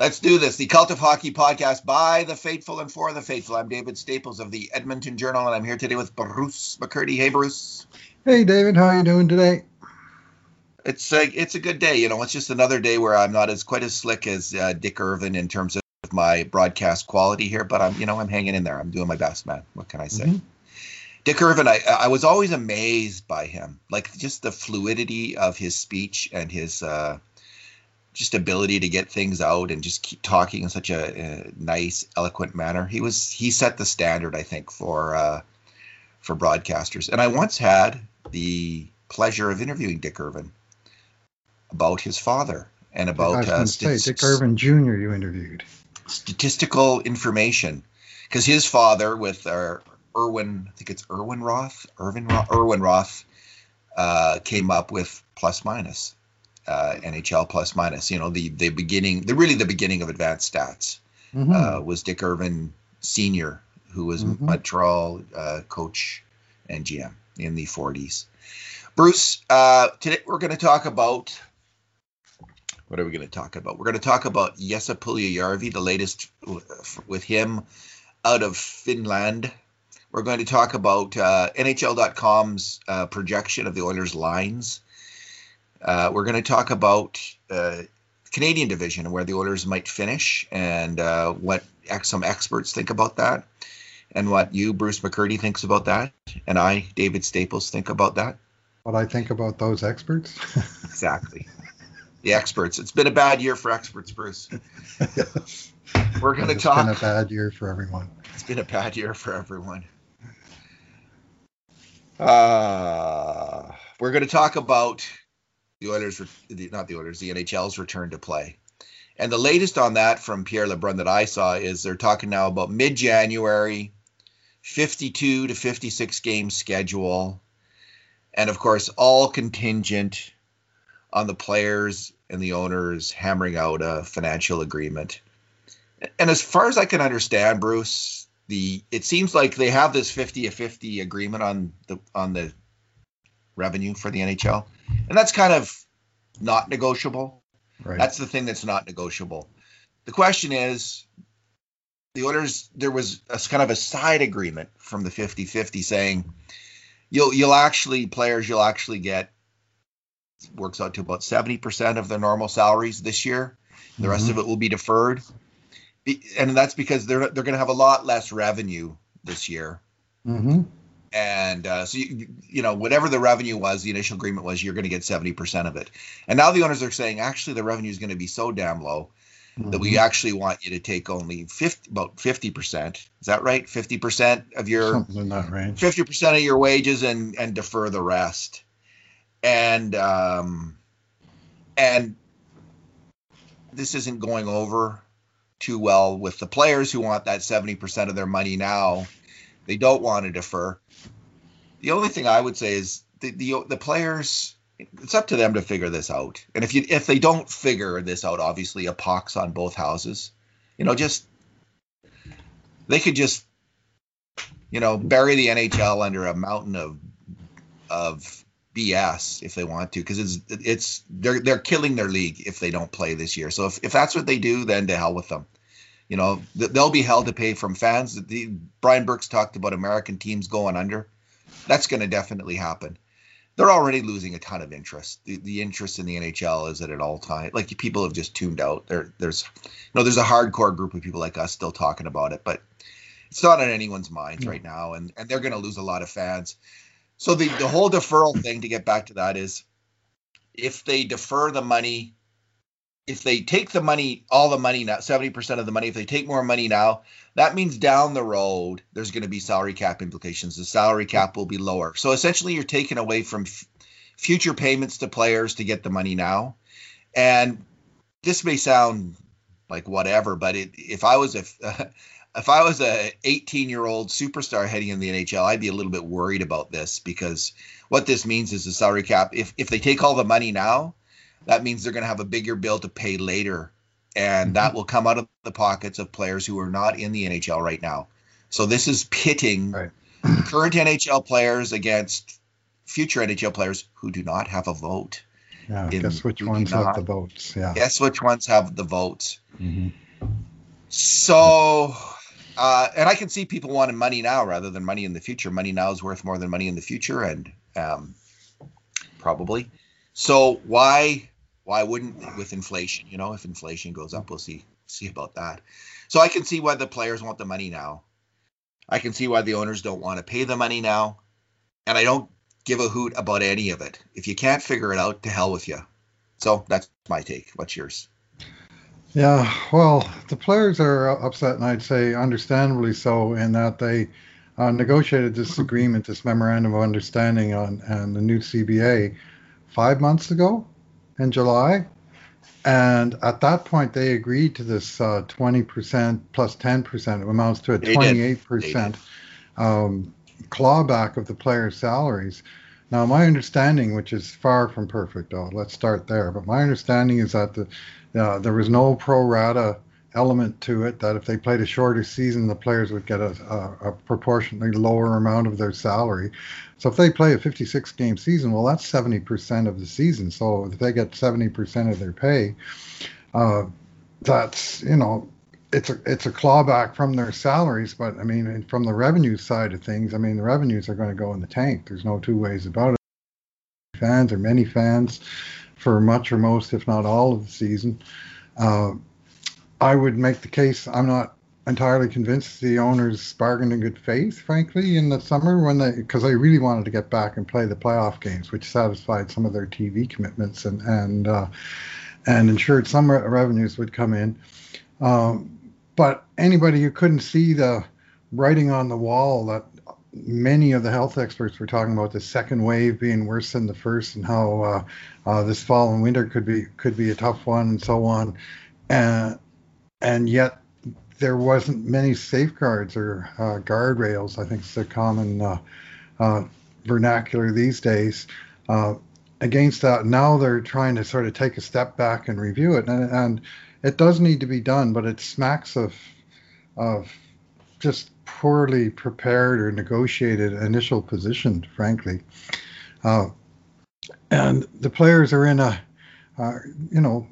Let's do this. The Cult of Hockey podcast by the faithful and for the faithful. I'm David Staples of the Edmonton Journal, and I'm here today with Bruce McCurdy. Hey, Bruce. Hey, David. How are you doing today? It's a it's a good day. You know, it's just another day where I'm not as quite as slick as uh, Dick Irvin in terms of my broadcast quality here, but I'm you know I'm hanging in there. I'm doing my best, man. What can I say? Mm-hmm. Dick Irvin, I I was always amazed by him, like just the fluidity of his speech and his. Uh, just ability to get things out and just keep talking in such a, a nice, eloquent manner. He was he set the standard, I think, for uh, for broadcasters. And I once had the pleasure of interviewing Dick Irvin about his father and about uh, say, Dick Irvin Jr. You interviewed statistical information because his father with uh, Irwin, I think it's Irwin Roth, Irvin Roth, Irwin Roth, uh, came up with plus minus uh, NHL plus minus. You know, the the beginning, the really the beginning of advanced stats mm-hmm. uh, was Dick Irvin Senior, who was mm-hmm. Montreal uh, coach and GM in the 40s. Bruce, uh, today we're going to talk about. What are we going to talk about? We're going to talk about Jesse Puljujärvi, the latest with him out of Finland. We're going to talk about uh, NHL.com's uh, projection of the Oilers' lines uh, we're going to talk about uh, Canadian division and where the Oilers might finish, and uh, what some experts think about that, and what you, Bruce McCurdy, thinks about that, and I, David Staples, think about that. What I think about those experts? exactly, the experts. It's been a bad year for experts, Bruce. We're going to talk. It's been a bad year for everyone. It's been a bad year for everyone. Uh, we're going to talk about the Oilers, not the Oilers, the NHL's return to play. And the latest on that from Pierre LeBrun that I saw is they're talking now about mid January, 52 to 56 game schedule. And of course, all contingent on the players and the owners hammering out a financial agreement. And as far as I can understand, Bruce, the it seems like they have this 50 to 50 agreement on the on the revenue for the NHL and that's kind of not negotiable. Right. That's the thing that's not negotiable. The question is the orders there was a kind of a side agreement from the 50-50 saying you'll you'll actually players you'll actually get works out to about 70% of their normal salaries this year. The mm-hmm. rest of it will be deferred. And that's because they're they're going to have a lot less revenue this year. Mm-hmm and uh, so you, you know whatever the revenue was the initial agreement was you're going to get 70% of it. And now the owners are saying actually the revenue is going to be so damn low mm-hmm. that we mm-hmm. actually want you to take only 50 about 50% is that right? 50% of your Something in that range. 50% of your wages and and defer the rest. And um and this isn't going over too well with the players who want that 70% of their money now they don't want to defer. The only thing I would say is the, the the players. It's up to them to figure this out. And if you if they don't figure this out, obviously a pox on both houses. You know, just they could just you know bury the NHL under a mountain of of BS if they want to because it's it's they're they're killing their league if they don't play this year. So if, if that's what they do, then to hell with them. You know, they'll be held to pay from fans. The, Brian Burke's talked about American teams going under. That's going to definitely happen. They're already losing a ton of interest. The, the interest in the NHL is at an all time. Like people have just tuned out. There, there's, you know, there's a hardcore group of people like us still talking about it, but it's not on anyone's minds right now, and and they're going to lose a lot of fans. So the the whole deferral thing to get back to that is, if they defer the money if they take the money, all the money now, 70% of the money, if they take more money now, that means down the road, there's going to be salary cap implications. The salary cap will be lower. So essentially, you're taking away from f- future payments to players to get the money now. And this may sound like whatever, but it, if I was a if I was a 18 year old superstar heading in the NHL, I'd be a little bit worried about this because what this means is the salary cap. If if they take all the money now, that means they're going to have a bigger bill to pay later. And mm-hmm. that will come out of the pockets of players who are not in the NHL right now. So this is pitting right. current NHL players against future NHL players who do not have a vote. Yeah. in Guess which ones have the votes? Yeah. Guess which ones have the votes? hmm So, uh, and I can see people wanting money now rather than money in the future. Money now is worth more than money in the future, and um, probably. So why why wouldn't with inflation? You know, if inflation goes up, we'll see see about that. So I can see why the players want the money now. I can see why the owners don't want to pay the money now, and I don't give a hoot about any of it. If you can't figure it out, to hell with you. So that's my take. What's yours? Yeah, well, the players are upset, and I'd say understandably so, in that they uh, negotiated this agreement, this memorandum of understanding on, on the new CBA five months ago in July. And at that point, they agreed to this uh, 20% plus 10%. It amounts to a They 28% um, clawback of the players' salaries. Now, my understanding, which is far from perfect, though, let's start there. But my understanding is that the uh, there was no pro rata element to it. That if they played a shorter season, the players would get a, a, a proportionately lower amount of their salary. So if they play a 56 game season, well, that's 70% of the season. So if they get 70% of their pay, uh, that's you know it's a it's a clawback from their salaries, but I mean from the revenue side of things, I mean the revenues are going to go in the tank. There's no two ways about it. Fans or many fans for much or most, if not all, of the season. Uh, I would make the case. I'm not entirely convinced the owners bargained in good faith, frankly, in the summer when they because they really wanted to get back and play the playoff games, which satisfied some of their TV commitments and and uh, and ensured some re- revenues would come in. Um, but anybody who couldn't see the writing on the wall that many of the health experts were talking about the second wave being worse than the first and how uh, uh, this fall and winter could be could be a tough one and so on and and yet there wasn't many safeguards or uh, guardrails I think it's the common uh, uh, vernacular these days uh, against that now they're trying to sort of take a step back and review it and, and it does need to be done but it smacks of of just poorly prepared or negotiated initial position, frankly. Uh, and the players are in a, uh, you know,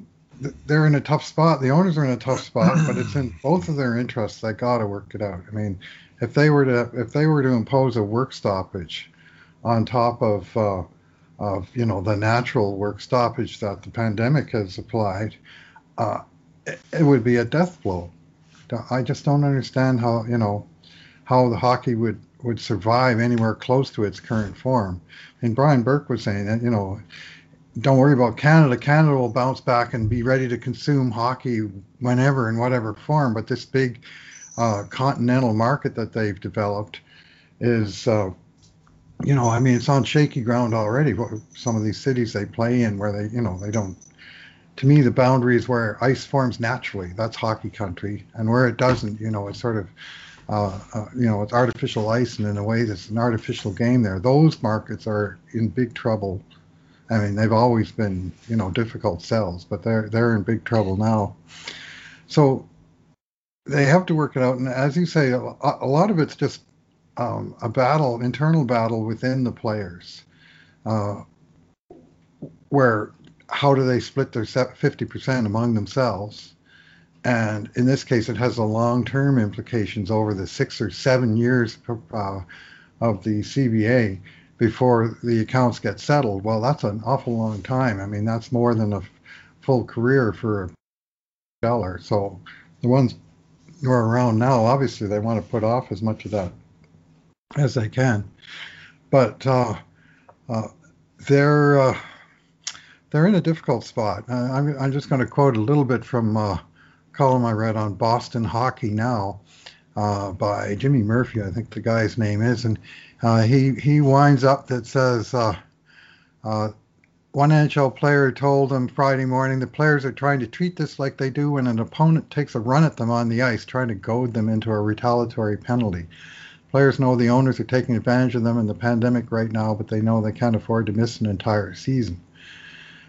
they're in a tough spot. The owners are in a tough spot, but it's in both of their interests. They got to work it out. I mean, if they were to if they were to impose a work stoppage on top of uh, of you know the natural work stoppage that the pandemic has applied, uh, it, it would be a death blow. I just don't understand how you know how the hockey would would survive anywhere close to its current form. And Brian Burke was saying that you know, don't worry about Canada. Canada will bounce back and be ready to consume hockey whenever in whatever form. But this big uh, continental market that they've developed is. Uh, you know, I mean, it's on shaky ground already. Some of these cities they play in, where they, you know, they don't to me, the boundary is where ice forms naturally. That's hockey country, and where it doesn't, you know, it's sort of, uh, uh, you know, it's artificial ice, and in a way, it's an artificial game there. Those markets are in big trouble. I mean, they've always been, you know, difficult sells, but they're they're in big trouble now. So they have to work it out, and as you say, a, a lot of it's just um, a battle, internal battle within the players, uh, where how do they split their 50% among themselves? And in this case, it has a long-term implications over the six or seven years uh, of the CBA before the accounts get settled. Well, that's an awful long time. I mean, that's more than a full career for a dollar. So the ones who are around now, obviously, they want to put off as much of that as they can. But uh, uh, they're uh, they're in a difficult spot. Uh, I'm, I'm just going to quote a little bit from a column I read on Boston Hockey Now uh, by Jimmy Murphy, I think the guy's name is, and uh, he he winds up that says uh, uh, one NHL player told him Friday morning the players are trying to treat this like they do when an opponent takes a run at them on the ice, trying to goad them into a retaliatory penalty. Players know the owners are taking advantage of them in the pandemic right now, but they know they can't afford to miss an entire season.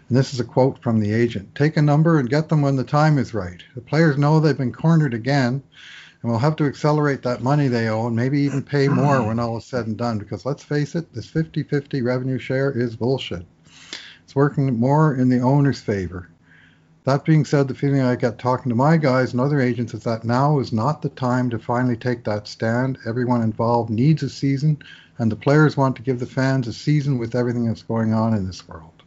And this is a quote from the agent Take a number and get them when the time is right. The players know they've been cornered again and we'll have to accelerate that money they owe and maybe even pay hmm. more when all is said and done because let's face it, this 50 50 revenue share is bullshit. It's working more in the owner's favor. That being said, the feeling I get talking to my guys and other agents is that now is not the time to finally take that stand. Everyone involved needs a season, and the players want to give the fans a season with everything that's going on in this world.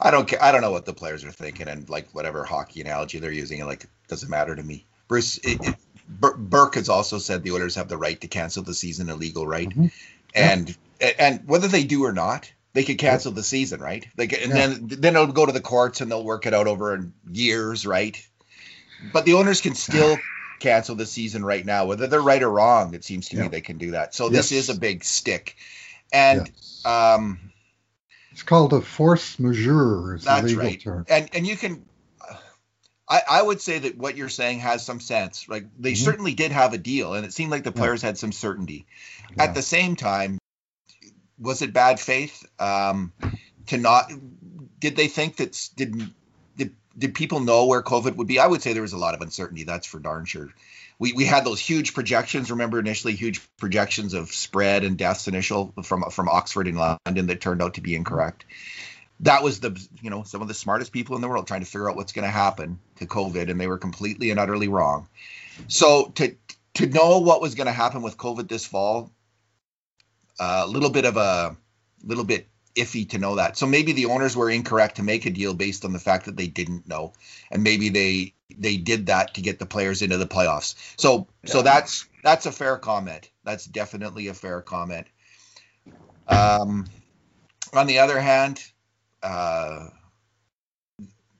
I don't care. I don't know what the players are thinking, and like whatever hockey analogy they're using, like it doesn't matter to me. Bruce it, it, Burke has also said the Oilers have the right to cancel the season, a legal right, mm-hmm. and yeah. and whether they do or not, they could cancel the season, right? Like, and yeah. then then it'll go to the courts and they'll work it out over years, right? But the owners can still cancel the season right now, whether they're right or wrong. It seems to yeah. me they can do that. So yes. this is a big stick, and yes. um, it's called a force majeure. That's right. Term. And and you can. I, I would say that what you're saying has some sense. Like they mm-hmm. certainly did have a deal, and it seemed like the players yeah. had some certainty. Yeah. At the same time, was it bad faith um, to not? Did they think that did did did people know where COVID would be? I would say there was a lot of uncertainty. That's for darn sure we, we had those huge projections. Remember initially huge projections of spread and deaths initial from from Oxford and London that turned out to be incorrect. That was the you know some of the smartest people in the world trying to figure out what's going to happen to COVID, and they were completely and utterly wrong. So to to know what was going to happen with COVID this fall, a uh, little bit of a little bit iffy to know that. So maybe the owners were incorrect to make a deal based on the fact that they didn't know, and maybe they they did that to get the players into the playoffs. So yeah. so that's that's a fair comment. That's definitely a fair comment. Um, on the other hand, uh,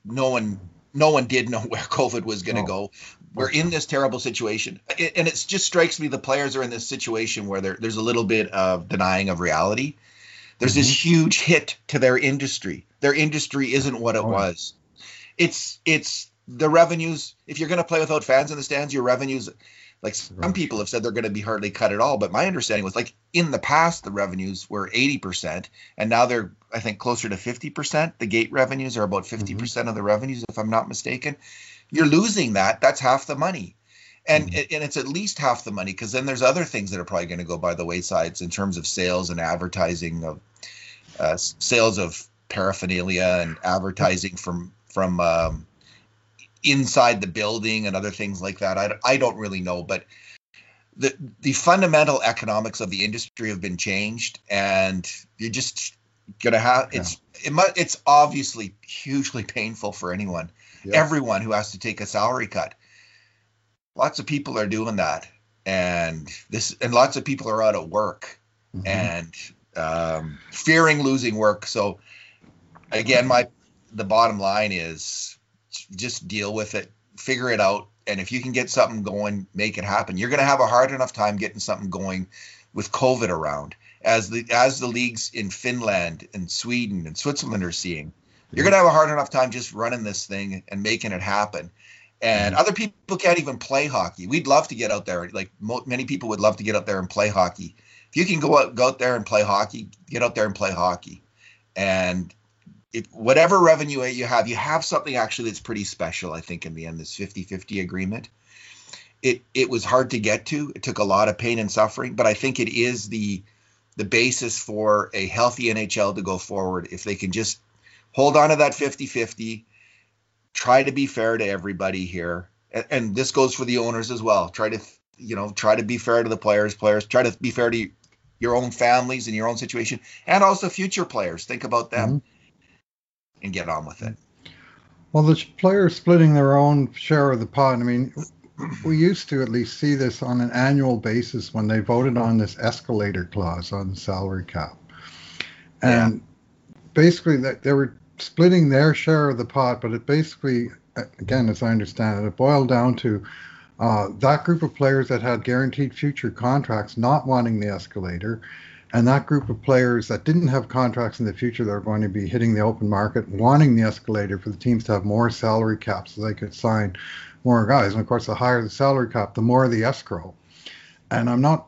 no one no one did know where COVID was going to go. We're in this terrible situation, and it just strikes me the players are in this situation where there's a little bit of denying of reality. There's mm-hmm. this huge hit to their industry. Their industry isn't what it oh. was. It's it's the revenues. If you're going to play without fans in the stands, your revenues, like some right. people have said, they're going to be hardly cut at all. But my understanding was like in the past, the revenues were 80 percent, and now they're I think closer to 50 percent. The gate revenues are about 50 percent mm-hmm. of the revenues, if I'm not mistaken. You're losing that. That's half the money and mm-hmm. and it's at least half the money because then there's other things that are probably going to go by the waysides in terms of sales and advertising of uh, sales of paraphernalia and advertising from from um, inside the building and other things like that. I, I don't really know, but the the fundamental economics of the industry have been changed, and you're just gonna have yeah. it's it mu- it's obviously hugely painful for anyone, yeah. everyone who has to take a salary cut. Lots of people are doing that, and this and lots of people are out of work, mm-hmm. and um, fearing losing work. So again, my the bottom line is just deal with it, figure it out, and if you can get something going, make it happen. You're going to have a hard enough time getting something going with COVID around, as the as the leagues in Finland and Sweden and Switzerland are seeing. You're going to have a hard enough time just running this thing and making it happen. And mm-hmm. other people can't even play hockey. We'd love to get out there. Like mo- many people would love to get out there and play hockey if you can go out go out there and play hockey, get out there and play hockey. And if whatever revenue you have, you have something actually that's pretty special, I think, in the end, this 50-50 agreement. It it was hard to get to. It took a lot of pain and suffering, but I think it is the the basis for a healthy NHL to go forward if they can just hold on to that 50-50, try to be fair to everybody here. And, and this goes for the owners as well. Try to you know, try to be fair to the players, players try to be fair to your own families and your own situation, and also future players. Think about them mm-hmm. And get on with it. Well, the players splitting their own share of the pot. I mean, we used to at least see this on an annual basis when they voted on this escalator clause on the salary cap, and yeah. basically that they were splitting their share of the pot. But it basically, again, as I understand it, it boiled down to uh, that group of players that had guaranteed future contracts not wanting the escalator, and that group of players that didn't have contracts in the future that are going to be hitting the open market wanting the escalator for the teams to have more salary caps so they could sign more guys. And of course, the higher the salary cap, the more the escrow. And I'm not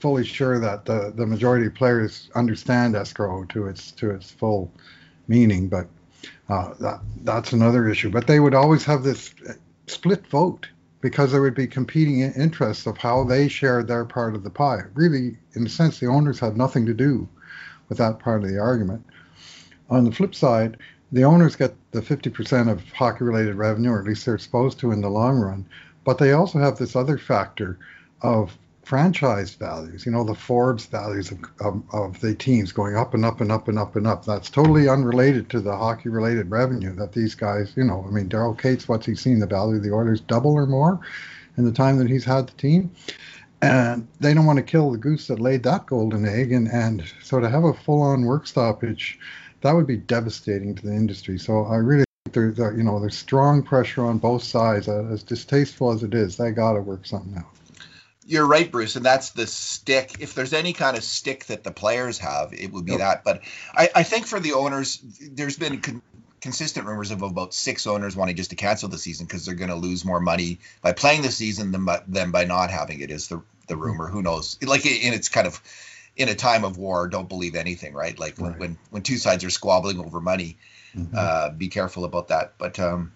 fully sure that the, the majority of players understand escrow to its to its full meaning, but uh, that that's another issue. But they would always have this split vote because there would be competing interests of how they shared their part of the pie. Really, in a sense, the owners had nothing to do with that part of the argument. On the flip side, the owners get the 50% of hockey related revenue, or at least they're supposed to in the long run. But they also have this other factor of franchise values, you know, the Forbes values of, of, of, the teams going up and up and up and up and up. That's totally unrelated to the hockey related revenue that these guys, you know, I mean, Daryl Katz, what's he seen? The value of the Oilers double or more in the time that he's had the team. And they don't want to kill the goose that laid that golden egg. And, and so to have a full on work stoppage, that would be devastating to the industry. So I really there's, you know, there's strong pressure on both sides. Uh, as distasteful as it is, they got to work something out. You're right, Bruce, and that's the stick. If there's any kind of stick that the players have, it would be yep. that. But I, I, think for the owners, there's been con- consistent rumors of about six owners wanting just to cancel the season because they're going to lose more money by playing the season than by, than by not having it. Is the the mm-hmm. rumor? Who knows? Like, and it's kind of in a time of war, don't believe anything, right? Like when right. when, when two sides are squabbling over money, mm-hmm. uh, be careful about that. But um,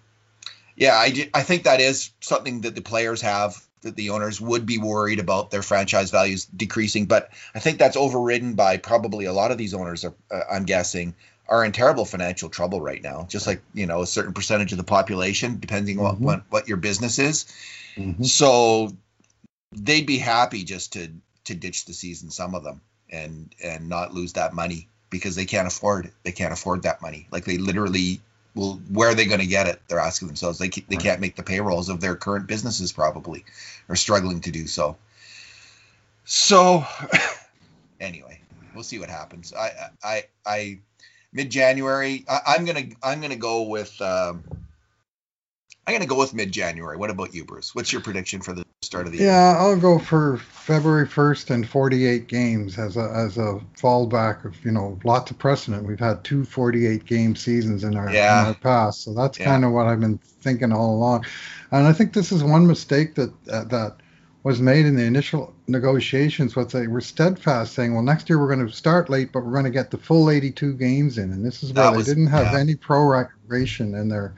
yeah, I I think that is something that the players have that the owners would be worried about their franchise values decreasing. But I think that's overridden by probably a lot of these owners are, uh, I'm guessing, are in terrible financial trouble right now. Just like you know, a certain percentage of the population, depending mm-hmm. on what, what your business is. Mm-hmm. So they'd be happy just to to ditch the season, some of them, and and not lose that money because they can't afford it. They can't afford that money. Like they literally well, where are they going to get it? They're asking themselves. They they right. can't make the payrolls of their current businesses probably, or struggling to do so. So, anyway, we'll see what happens. I I I mid January. I'm gonna I'm gonna go with. Um, I'm gonna go with mid January. What about you, Bruce? What's your prediction for the start of the year? Yeah, I'll go for February 1st and 48 games as a as a fallback of you know lots of precedent. We've had two 48 game seasons in our, yeah. in our past, so that's yeah. kind of what I've been thinking all along. And I think this is one mistake that uh, that was made in the initial negotiations. What they were steadfast saying, well, next year we're going to start late, but we're going to get the full 82 games in, and this is where they didn't have yeah. any proration in their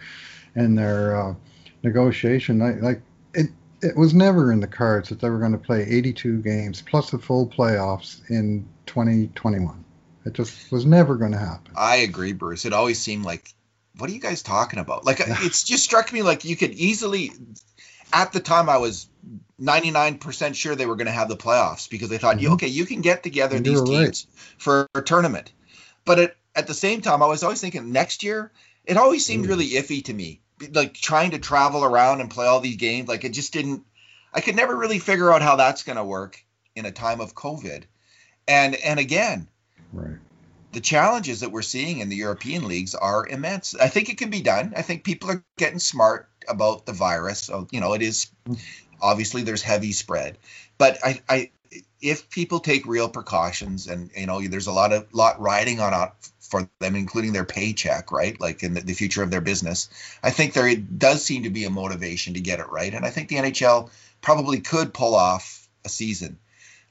in their uh, negotiation. Like, like it it was never in the cards that they were going to play 82 games plus the full playoffs in 2021. It just was never going to happen. I agree, Bruce. It always seemed like, what are you guys talking about? Like, it's just struck me like you could easily, at the time, I was 99% sure they were going to have the playoffs because they thought, mm-hmm. okay, you can get together you these teams right. for a tournament. But it, at the same time, I was always thinking next year, it always seemed mm. really iffy to me like trying to travel around and play all these games like it just didn't i could never really figure out how that's going to work in a time of covid. And and again right. the challenges that we're seeing in the european leagues are immense. I think it can be done. I think people are getting smart about the virus. So you know it is obviously there's heavy spread. But i i if people take real precautions and you know there's a lot of lot riding on for them including their paycheck right? Like in the, the, future of their business. I think there does seem to be a motivation to get it right. And i think the nhl probably could pull off a season.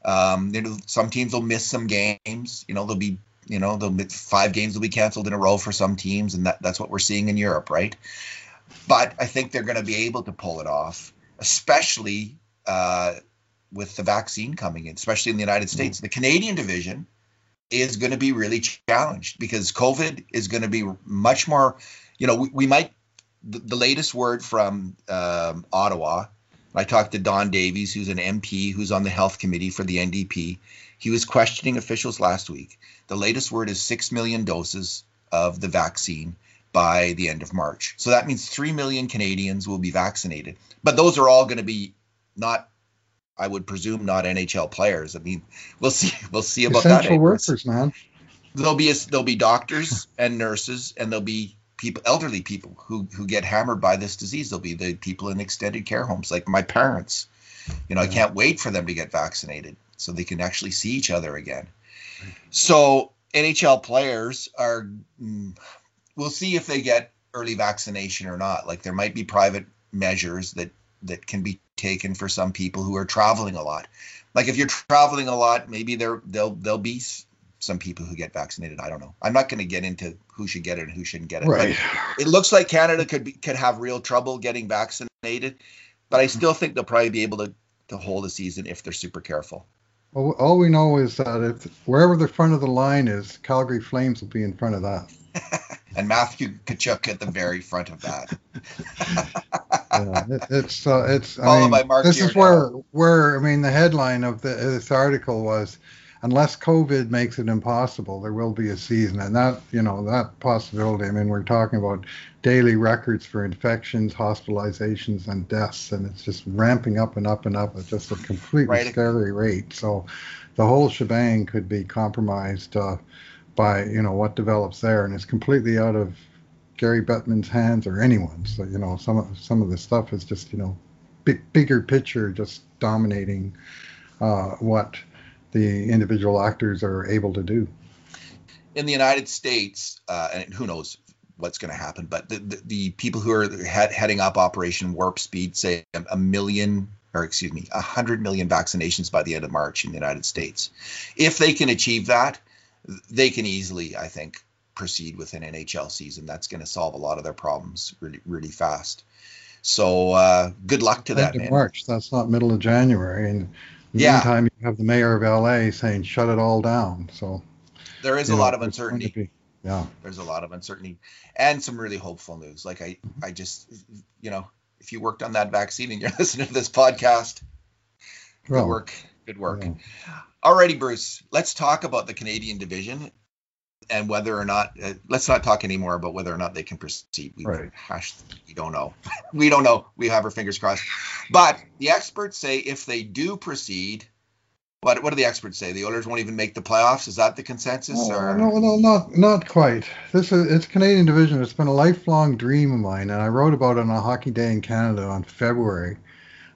Um, you know, some teams will miss some games. You know they'll be you know they'll five games will be canceled in a row for some teams and that, that's what we're seeing in europe right? But i think they're going to be able to pull it off especially uh, with the vaccine coming in, especially in the United States. Mm. The Canadian division is going to be really challenged because COVID is going to be much more, you know, we, we might, the, the, latest word from um, Ottawa, I talked to Don Davies, who's an MP who's on the health committee for the NDP. He was questioning officials last week. The latest word is 6 million doses of the vaccine by the end of March. So that means 3 million Canadians will be vaccinated. But those are all going to be not I would presume not NHL players. I mean, we'll see. We'll see about Essential that. Essential workers, man. There'll be a, there'll be doctors and nurses, and there'll be people, elderly people who who get hammered by this disease. There'll be the people in extended care homes, like my parents. You know, yeah. I can't wait for them to get vaccinated so they can actually see each other again. So NHL players are. Mm, we'll see if they get early vaccination or not. Like there might be private measures that that can be taken for some people who are traveling a lot. Like if you're traveling a lot, maybe there there'll there'll be some people who get vaccinated. I don't know. I'm not going to get into who should get it and who shouldn't get it. Right. But it looks like Canada could be could have real trouble getting vaccinated, but I still think they'll probably be able to to hold a season if they're super careful. All, all we know is that if wherever the front of the line is, Calgary Flames will be in front of that. and Matthew Tkachuk at the very front of that. yeah, it, it's uh, it's. Followed I mean, by Mark this is where where I mean the headline of the, this article was, unless COVID makes it impossible, there will be a season, and that you know that possibility. I mean, we're talking about daily records for infections, hospitalizations, and deaths, and it's just ramping up and up and up at just a completely Right. scary rate. So, the whole shebang could be compromised uh, by you know what develops there, and it's completely out of Gary Bettman's hands or anyone's. So, you know, some of some of the stuff is just you know big, bigger picture, just dominating uh, what the individual actors are able to do. in the United States, uh, and who knows what's going to happen, but the, the, the people who are head, heading up Operation Warp Speed say a, million, or excuse me, a hundred million vaccinations by the end of March in the United States. If they can achieve that, they can easily, I think, proceed with an NHL season. That's going to solve a lot of their problems really, really fast. So uh, good luck to that, man. March. That's not middle of January. And in the Yeah. meantime, you have the mayor of LA saying shut it all down. So There is a know, lot of there's going to uncertainty. be- yeah. there's a lot of uncertainty and some really hopeful news. Like I, I just, you know, if you worked on that vaccine and you're listening to this podcast, good work, good work. yeah. Alrighty, Bruce, let's talk about the Canadian division and whether or not. Uh, let's not talk anymore about whether or not they can proceed. We, Right. hash, we don't know. we don't know. We have our fingers crossed. But the experts say if they do proceed. What, what do the experts say? The Oilers won't even make the playoffs. Is that the consensus? No, or no, no, not not quite. This is it's Canadian division. It's been a lifelong dream of mine, and I wrote about it on a hockey day in Canada on February,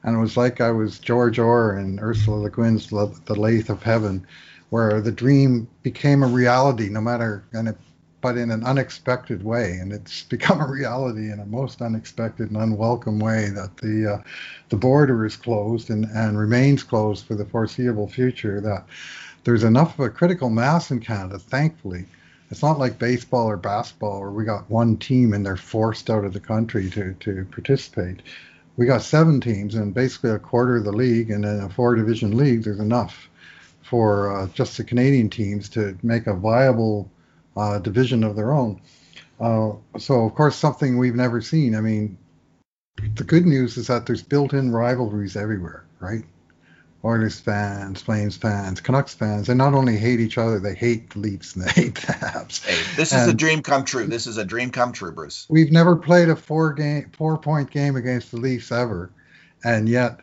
and it was like I was George Orr and Ursula Le Guin's The, the Lathe of Heaven, where the dream became a reality, no matter and it, but in an unexpected way, and it's become a reality in a most unexpected and unwelcome way. That the uh, the border is closed and and remains closed for the foreseeable future. That there's enough of a critical mass in Canada, thankfully. It's not like baseball or basketball where we got one team and they're forced out of the country to, to participate. We got seven teams and basically a quarter of the league, and in a four division league, there's enough for uh, just the Canadian teams to make a viable uh, division of their own. Uh, so, of course, something we've never seen. I mean, the good news is that there's built in rivalries everywhere, right? Oilers fans, Flames fans, Canucks fans, they not only hate each other, they hate the Leafs and they hate the Habs. Hey, this is a dream come true. This is a dream come true, Bruce. We've never played a four game, four point game against the Leafs ever, and yet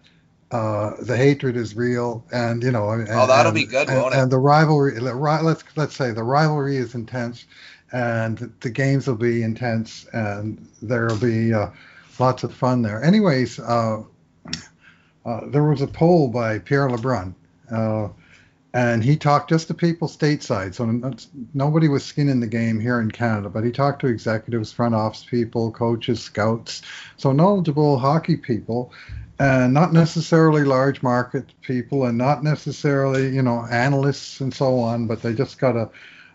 uh, the hatred is real. And you know, and, Oh, that'll and- be good, and, won't it? And the rivalry, let's let's say the rivalry is intense, and the games will be intense, and there'll be uh, lots of fun there. Anyways, uh, uh, there was a poll by Pierre Lebrun. Uh, and he talked just to people stateside. So nobody was skin in the game here in Canada, but he talked to executives, front office people, coaches, scouts, so knowledgeable hockey people, and not necessarily large market people, and not necessarily you know analysts and so on. But they just got a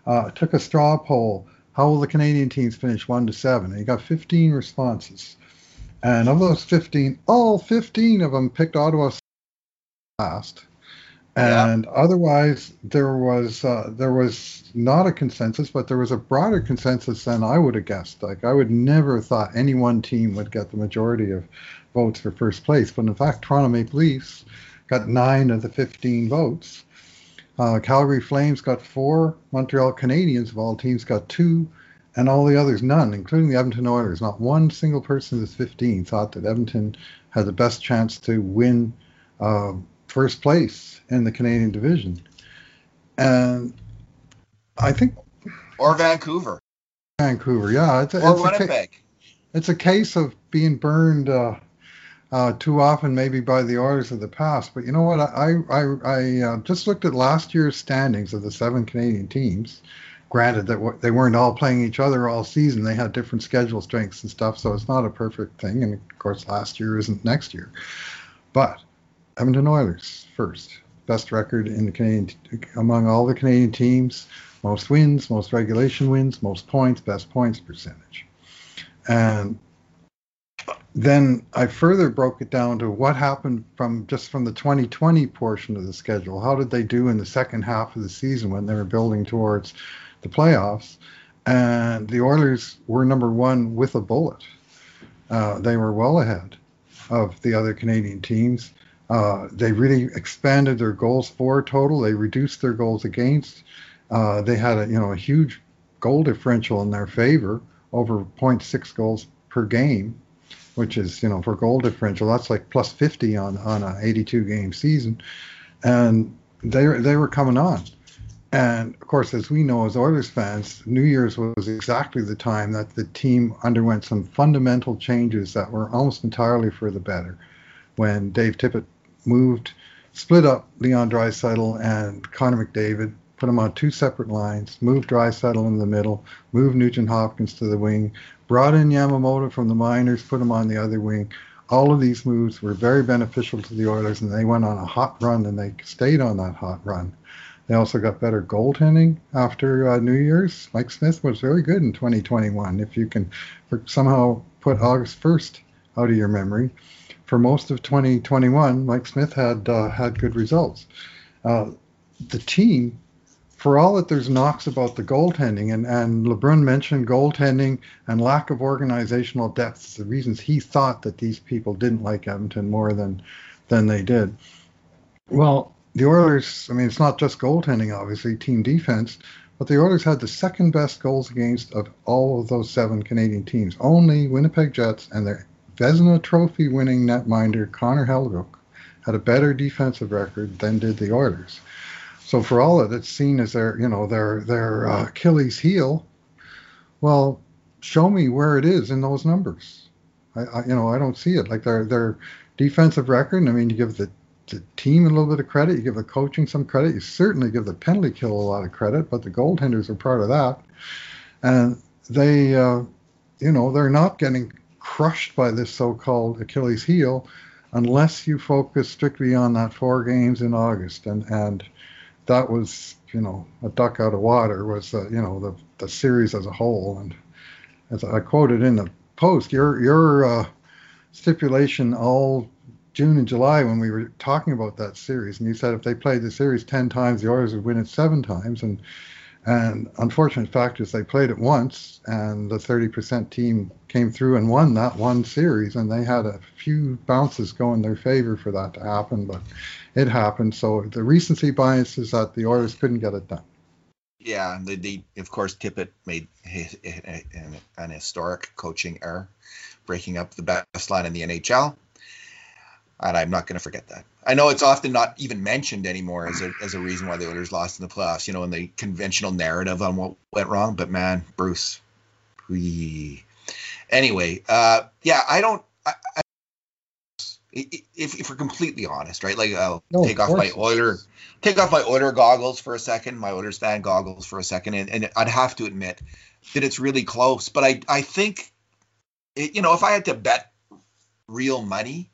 uh, took a straw poll. How will the Canadian teams finish one to seven? And he got 15 responses, and of those 15, all 15 of them picked Ottawa last Yeah. and otherwise there was uh, there was not a consensus, but there was a broader consensus than I would have guessed. Like I would never have thought any one team would get the majority of votes for first place, but in fact, Toronto Maple Leafs got nine of the 15 votes. Uh, Calgary Flames got four. Montreal Canadiens of all teams got two, and all the others none, including the Edmonton Oilers. Not one single person of the 15 thought that Edmonton had the best chance to win. Uh, first place in the Canadian division. And I think Or Vancouver. Vancouver, yeah, it's a, Or it's a, it's a case of being burned uh, uh, too often, maybe by the Oilers of the past. But you know what? I I, I uh, just looked at last year's standings of the seven Canadian teams. Granted that they weren't all playing each other all season; they had different schedule strengths and stuff, so it's not a perfect thing. And of course, last year isn't next year. But Edmonton Oilers first, best record in the Canadian among all the Canadian teams, most wins, most regulation wins, most points, best points percentage. And then I further broke it down to what happened from just from the 2020 portion of the schedule. How did they do in the second half of the season when they were building towards the playoffs? And the Oilers were number one with a bullet. Uh, they were well ahead of the other Canadian teams. Uh, they really expanded their goals for total. They reduced their goals against. Uh, they had a you know a huge goal differential in their favor, over 0.6 goals per game which is you know for goal differential that's like plus 50 on on a 82 game season and they they were coming on and of course as we know as Oilers fans New Year's was exactly the time that the team underwent some fundamental changes that were almost entirely for the better when Dave Tippett moved split up Leon Draisaitl and Connor McDavid put them on two separate lines, moved Draisaitl in the middle, moved Nugent Hopkins to the wing, brought in Yamamoto from the minors, put him on the other wing. All of these moves were very beneficial to the Oilers, and they went on a hot run, and they stayed on that hot run. They also got better goaltending after uh, New Year's. Mike Smith was very good in 2021. If you can somehow put August 1st out of your memory, for most of 2021, Mike Smith had uh, had good results. Uh, the team for all that there's knocks about the goaltending, and, and LeBrun mentioned goaltending and lack of organizational depth, the reasons he thought that these people didn't like Edmonton more than than they did. Well, the Oilers, I mean, it's not just goaltending, obviously, team defense, but the Oilers had the second best goals against of all of those seven Canadian teams. Only Winnipeg Jets and their Vezina Trophy winning netminder Connor Hellebuyck had a better defensive record than did the Oilers. So for all that it's seen as their, you know, their their uh, Achilles heel, well, show me where it is in those numbers. I, I, you know, I don't see it. Like their their defensive record. I mean, you give the the team a little bit of credit. You give the coaching some credit. You certainly give the penalty kill a lot of credit, but the goaltenders are part of that. And they, uh, you know, they're not getting crushed by this so-called Achilles heel unless you focus strictly on that four games in August. And and that was you know a duck out of water was uh, you know the the series as a whole and as I quoted in the post your your uh, stipulation all June and July when we were talking about that series and you said if they played the series 10 times the Oilers would win it 7 times and and unfortunate fact is they played it once, and the 30% team came through and won that one series, and they had a few bounces go in their favor for that to happen, but it happened. So the recency bias is that the Oilers couldn't get it done. Yeah, the, the of course Tippett made an historic coaching error, breaking up the best line in the NHL and I'm not going to forget that. I know it's often not even mentioned anymore as a as a reason why the Oilers lost in the playoffs. You know, in the conventional narrative on what went wrong. But man, Bruce, we anyway. Uh, yeah, I don't. I, I, if, if we're completely honest, right? Like I'll no, take off my Oiler, take off my Oiler goggles for a second, my Oilers fan goggles for a second, and, and I'd have to admit that it's really close. But I I think, it, you know, if I had to bet real money,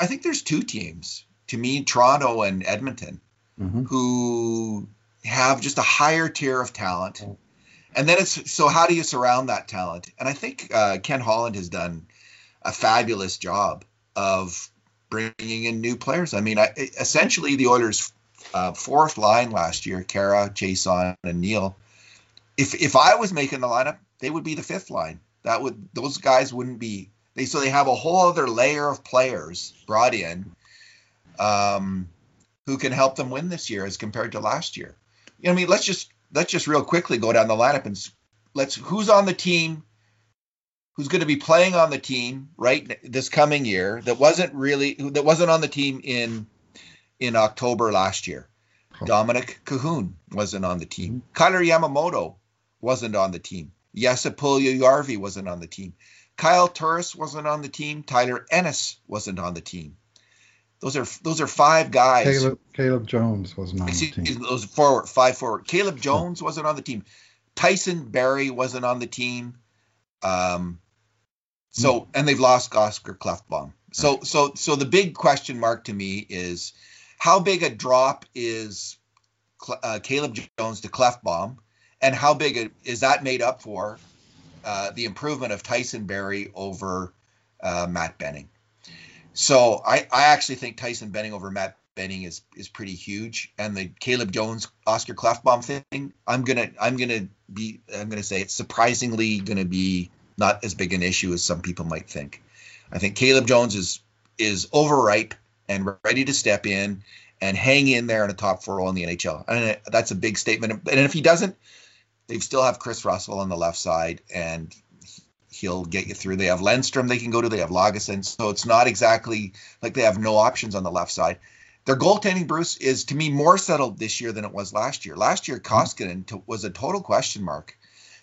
I think there's two teams to me, Toronto and Edmonton, mm-hmm. who have just a higher tier of talent. And then it's so how do you surround that talent? And I think uh, Ken Holland has done a fabulous job of bringing in new players. I mean, I, essentially the Oilers' uh, fourth line last year, Kara, Jason, and Neil. If if I was making the lineup, they would be the fifth line. That would those guys wouldn't be they so they have a whole other layer of players brought in um, who can help them win this year as compared to last year. You know, I mean, let's just let's just real quickly go down the lineup and let's who's on the team who's going to be playing on the team right this coming year that wasn't really that wasn't on the team in in October last year. Dominic Kahun wasn't on the team. Kailer Yamamoto wasn't on the team. Jesse Puljujarvi wasn't on the team. Kyle Turris wasn't on the team. Tyler Ennis wasn't on the team. Those are those are five guys. Caleb, Caleb Jones wasn't on the team. Those forward, five forward. Caleb Jones oh. wasn't on the team. Tyson Barrie wasn't on the team. Um, so mm. and they've lost Oscar Klefbom. So right. so so the big question mark to me is how big a drop is uh, Caleb Jones to Klefbom, and how big a, is that made up for uh, the improvement of Tyson Barrie over uh, Matt Benning. So I, I actually think Tyson Benning over Matt Benning is is pretty huge. And the Caleb Jones Oscar Klefbom thing, I'm gonna I'm gonna be I'm gonna say it's surprisingly gonna be not as big an issue as some people might think. I think Caleb Jones is is overripe and ready to step in and hang in there in a top four role in the NHL. And that's a big statement. And if he doesn't, they still have Chris Russell on the left side, and he'll get you through. They have Lennstrom they can go to. They have Lagesson, so it's not exactly like they have no options on the left side. Their goaltending, Bruce, is to me more settled this year than it was last year. Last year, mm-hmm. Koskinen t- was a total question mark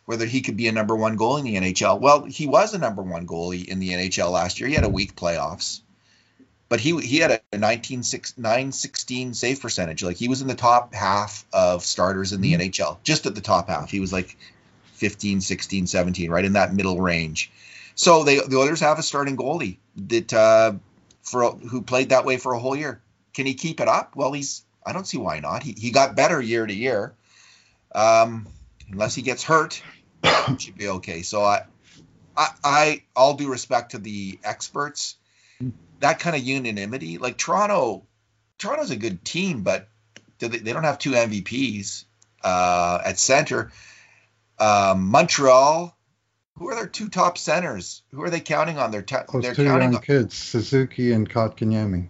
whether he could be a number one goalie in the NHL. Well, he was a number one goalie in the NHL last year. He had a weak playoffs, but he he had a 19 916 save percentage. Like he was in the top half of starters in the mm-hmm. NHL, just at the top half. He was like 15, 16, 17, right in that middle range. So they the Oilers have a starting goalie that uh, for who played that way for a whole year. Can he keep it up? Well, he's I don't see why not. He he got better year to year. Um, unless he gets hurt, should be okay. So I, I, I, all due respect to the experts, that kind of unanimity, like Toronto, Toronto's a good team, but they, they don't have two MVPs uh, at center. Um, Montreal, who are their two top centers? Who are they counting on? Their ta- Those they're two counting young on, kids, Suzuki and Kotkaniemi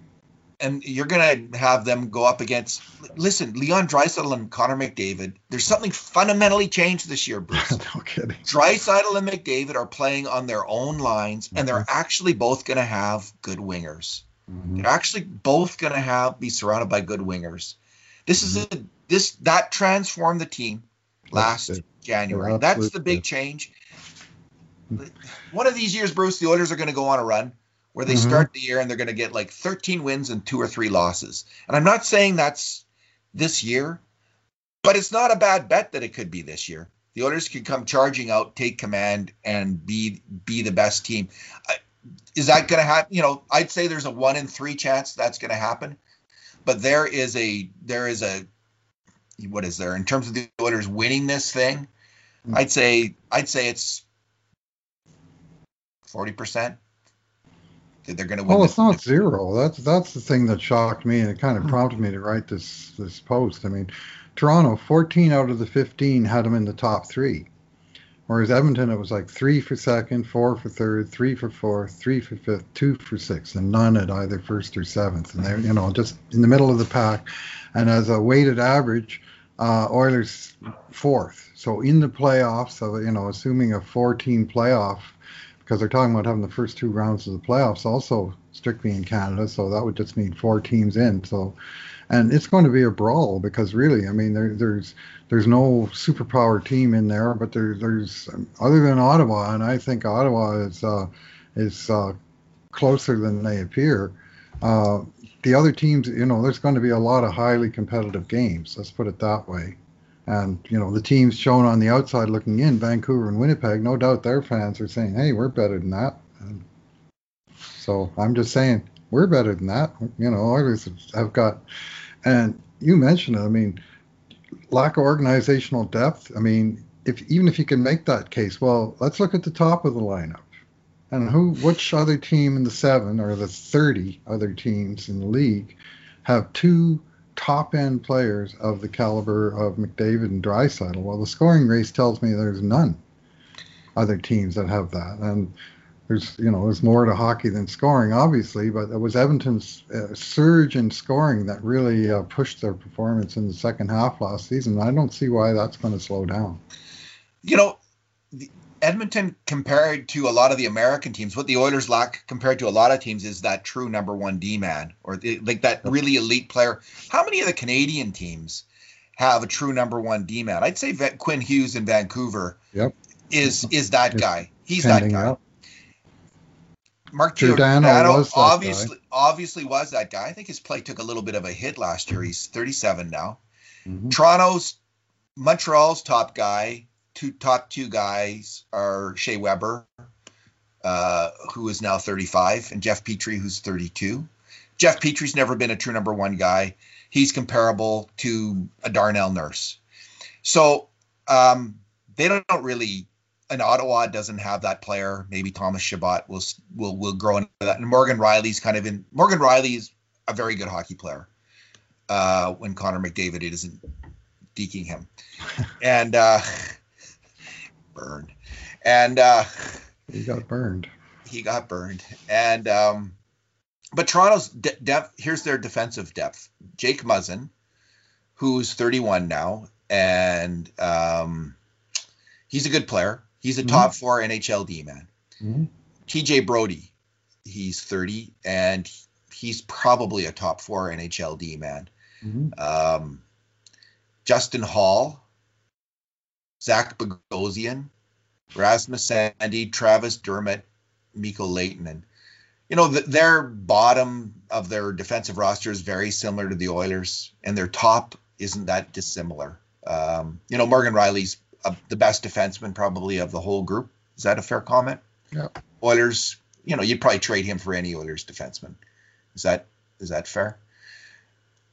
and you're going to have them go up against. Listen, Leon Draisaitl and Connor McDavid. There's something fundamentally changed this year, Bruce. no kidding. Draisaitl and McDavid are playing on their own lines, mm-hmm. and they're mm-hmm. actually both going to have good wingers. Mm-hmm. They're actually both going to have be surrounded by good wingers. This mm-hmm. is a this that transformed the team last That's January. That's the big change. One of these years, Bruce, the Oilers are going to go on a run where they mm-hmm. start the year and they're going to get like 13 wins and two or three losses. And I'm not saying that's this year, but it's not a bad bet that it could be this year. The Oilers could come charging out, take command, and be be the best team. Is that going to happen? You know, I'd say there's a one in three chance that's going to happen, but there is a there is a what is there in terms of the Oilers winning this thing? Mm-hmm. I'd say I'd say it's forty percent they're going to win. Well, it's not zero. That's that's the thing that shocked me, and it kind of hmm. prompted me to write this this post. I mean, Toronto, 14 out of the 15 had them in the top three, whereas Edmonton, it was like three for second, four for third, three for fourth, three for fifth, two for sixth, and none at either first or seventh, and they're you know just in the middle of the pack. And as a weighted average, uh, Oilers fourth. So in the playoffs, so you know, assuming a four-team playoff because they're talking about having the first two rounds of the playoffs also strictly in Canada, so that would just mean four teams in. So, and it's going to be a brawl because really, I mean, there, there's there's no superpower team in there, but there, there's other than Ottawa, and I think Ottawa is uh, is uh, closer than they appear. Uh, the other teams, you know, there's going to be a lot of highly competitive games. Let's put it that way. And you know the teams shown on the outside looking in, Vancouver and Winnipeg, no doubt their fans are saying, "Hey, we're better than that." And so I'm just saying we're better than that. You know, Oilers have got, and you mentioned it. I mean, lack of organizational depth. I mean, if even if you can make that case, well, let's look at the top of the lineup. And who, which other team in the seven or the 30 other teams in the league have two top end players of the caliber of McDavid and Draisaitl. Well, the scoring race tells me there's none other teams that have that. And there's you know there's more to hockey than scoring, obviously, but it was Edmonton's uh, surge in scoring that really uh, pushed their performance in the second half last season. I don't see why that's going to slow down. You know, Edmonton compared to a lot of the American teams, what the Oilers lack compared to a lot of teams is that true number one D man or the, like that really elite player. How many of the Canadian teams have a true number one D man? I'd say Quinn Hughes in Vancouver yep. is is that guy. He's that guy. Up. Mark Giordano, obviously guy. obviously was that guy. I think his play took a little bit of a hit last year. He's 37 now. Mm-hmm. Toronto's Montreal's top guy two top two guys are Shea Weber, uh, who is now 35, and Jeff Petry, who's 32. Jeff Petry's never been a true number one guy. He's comparable to a Darnell Nurse. So um, they don't really and Ottawa doesn't have that player. Maybe Thomas Chabot will will will grow into that. And Morgan Rielly's kind of in. Morgan Rielly's a very good hockey player. Uh, when Connor McDavid isn't deking him, and uh, burned, and uh, he got burned. He got burned, and um, but Toronto's de- depth. Here's their defensive depth: Jake Muzzin, who's 31 now, and um, he's a good player. He's a mm-hmm. top four NHL D man. Mm-hmm. TJ Brodie, he's 30, and he's probably a top four NHL D man. Mm-hmm. Um, Justin Holl, Zach Bogosian, Rasmus Sandin, Travis Dermott, Mikko Lehtonen. You know, the, their bottom of their defensive roster is very similar to the Oilers, and their top isn't that dissimilar. Um, you know, Morgan Rielly's uh, the best defenseman probably of the whole group. Is that a fair comment? Yeah. Oilers, you know, you'd probably trade him for any Oilers defenseman. Is that is that fair?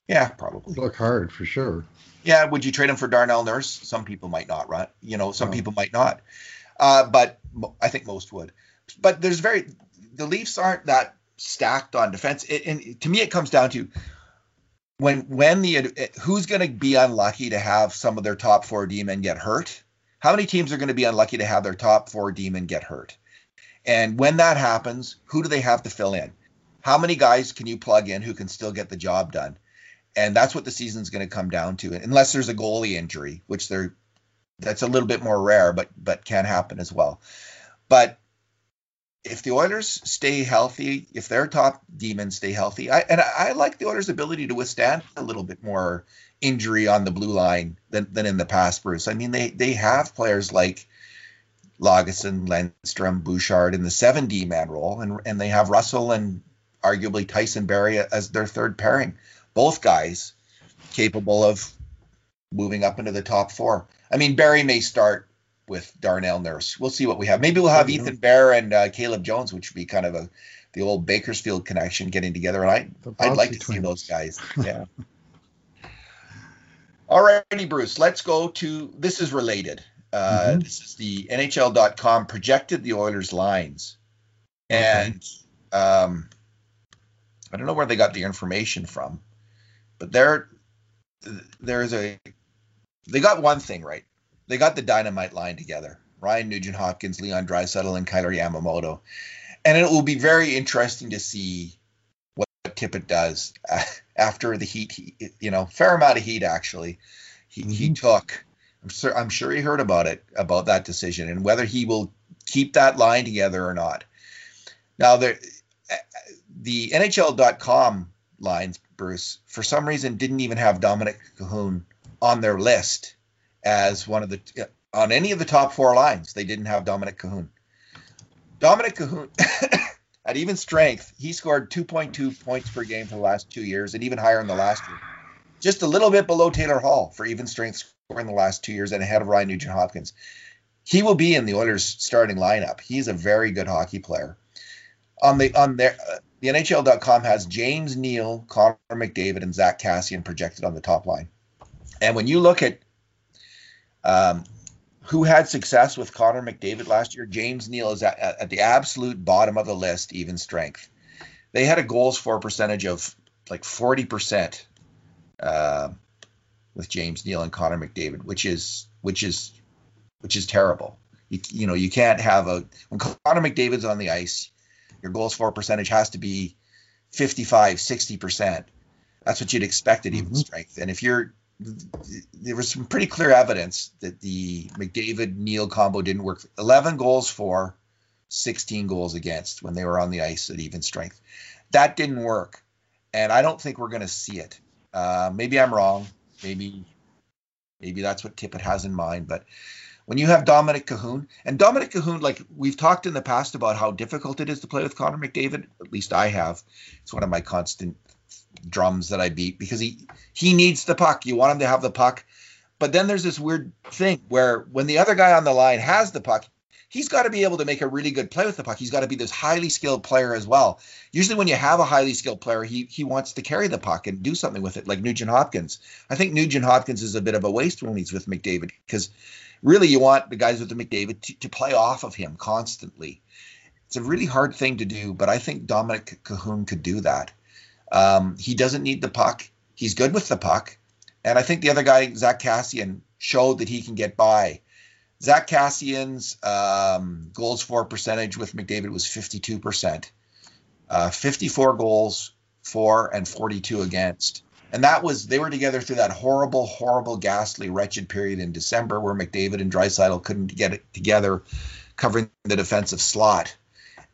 Yeah, probably. Look hard for sure. Yeah, would you trade him for Darnell Nurse? Some people might not, right? You know, some no. people might not. Uh, but I think most would. But there's very the Leafs aren't that stacked on defense. It, and to me, it comes down to when when the who's going to be unlucky to have some of their top four D men get hurt. How many teams are going to be unlucky to have their top four D men get hurt? And when that happens, who do they have to fill in? How many guys can you plug in who can still get the job done? And that's what the season's going to come down to, unless there's a goalie injury, which there that's a little bit more rare, but but can happen as well. But if the Oilers stay healthy, if their top D men stay healthy, I, and I, like the Oilers' ability to withstand a little bit more injury on the blue line than, than in the past, Bruce. I mean, they they have players like Lagesson, Lennstrom, Bouchard in the seven D man role, and and they have Russell and arguably Tyson Barrie as their third pairing. Both guys capable of moving up into the top four. I mean, Barrie may start with Darnell Nurse. We'll see what we have. Maybe we'll have Ethan Bear and uh, Caleb Jones, which would be kind of a the old Bakersfield connection getting together. And I I'd like to twins. see those guys. Yeah. All righty, Bruce. Let's go to this is related. Uh, mm-hmm. This is the NHL.com projected the Oilers lines, okay. and um, I don't know where they got the information from, but there there's a they got one thing right they got the dynamite line together. Ryan Nugent Hopkins, Leon Draisaitl, and Kailer Yamamoto. And it will be very interesting to see what Tippett does after the heat. He, you know, fair amount of heat actually. He, mm-hmm. he took. I'm sure, I'm sure he heard about it about that decision and whether he will keep that line together or not. Now the the NHL.com lines, Bruce, for some reason didn't even have Dominic Kahun on their list as one of the on any of the top four lines. They didn't have Dominic Kahun. Dominic Kahun at even strength, he scored 2.2 points per game for the last two years, and even higher in the last year. Just a little bit below Taylor Hall for even strength scoring the last two years, and ahead of Ryan Nugent Hopkins. He will be in the Oilers' starting lineup. He's a very good hockey player. On the on their the NHL.com has James Neal, Connor McDavid, and Zack Kassian projected on the top line. And when you look at um, who had success with Connor McDavid last year? James Neal is at, at, the absolute bottom of the list, even strength. They had a goals for percentage of like 40% uh, with James Neal and Connor McDavid, which is which is which is terrible. You, you know, you can't have a when Connor McDavid's on the ice, your goals for percentage has to be 55, 60%. That's what you'd expect at even mm-hmm. strength. And if you're there was some pretty clear evidence that the McDavid Neal combo didn't work. 11 goals for, 16 goals against when they were on the ice at even strength. That didn't work, and I don't think we're going to see it. Uh, maybe I'm wrong. Maybe maybe that's what Tippett has in mind. But when you have Dominic Kahun, and Dominic Kahun, like we've talked in the past about how difficult it is to play with Connor McDavid. At least I have. It's one of my constant drums that I beat because he he needs the puck. You want him to have the puck. But then there's this weird thing where when the other guy on the line has the puck, he's got to be able to make a really good play with the puck. He's got to be this highly skilled player as well. Usually when you have a highly skilled player, he he wants to carry the puck and do something with it, like Nugent Hopkins. I think Nugent Hopkins is a bit of a waste when he's with McDavid because really you want the guys with the McDavid to, to play off of him constantly. It's a really hard thing to do, but I think Dominic Kahun could do that. Um, he doesn't need the puck. He's good with the puck. And I think the other guy, Zack Kassian, showed that he can get by. Zack Kassian's um, goals for percentage with McDavid was 52%. Uh, 54 goals for and 42 against. And that was they were together through that horrible, horrible, ghastly, wretched period in December where McDavid and Draisaitl couldn't get it together, covering the defensive slot,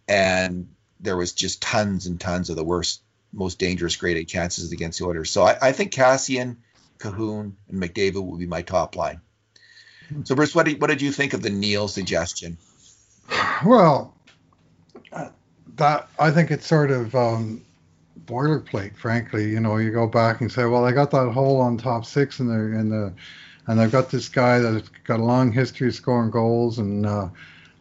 and there was just tons and tons of the worst, most dangerous grade chances against the Oilers. So I, I think Kassian, Kahun, and McDavid will be my top line. So Bruce, what did what did you think of the Neal suggestion? Well, that I think it's sort of um, boilerplate, frankly. You know, you go back and say, well, I got that hole on top six in the in the, and they've got this guy that's got a long history of scoring goals, and uh,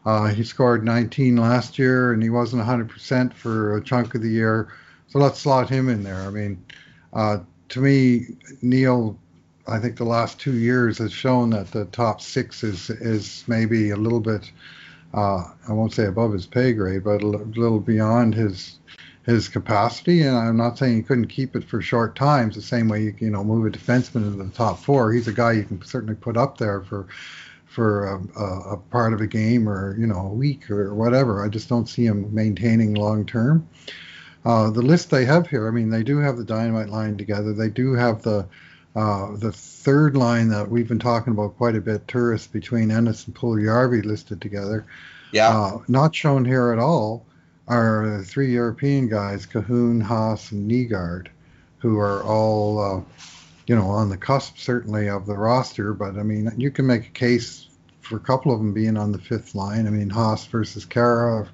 uh, he scored 19 last year, and he wasn't 100% for a chunk of the year. So let's slot him in there. I mean, uh, to me, Neal, I think the last two years has shown that the top six is is maybe a little bit. Uh, I won't say above his pay grade, but a little beyond his his capacity. And I'm not saying he couldn't keep it for short times, the same way you you know move a defenseman into the top four. He's a guy you can certainly put up there for for a, a, a part of a game or you know a week or whatever. I just don't see him maintaining long term. Uh, the list they have here, I mean, they do have the dynamite line together. They do have the uh, the third line that we've been talking about quite a bit, Turris between Ennis and Puljujarvi listed together. Yeah. Uh, not shown here at all are the three European guys, Kahun, Haas, and Nygard, who are all, uh, you know, on the cusp certainly of the roster. But I mean, you can make a case for a couple of them being on the fifth line. I mean, Haas versus Khaira,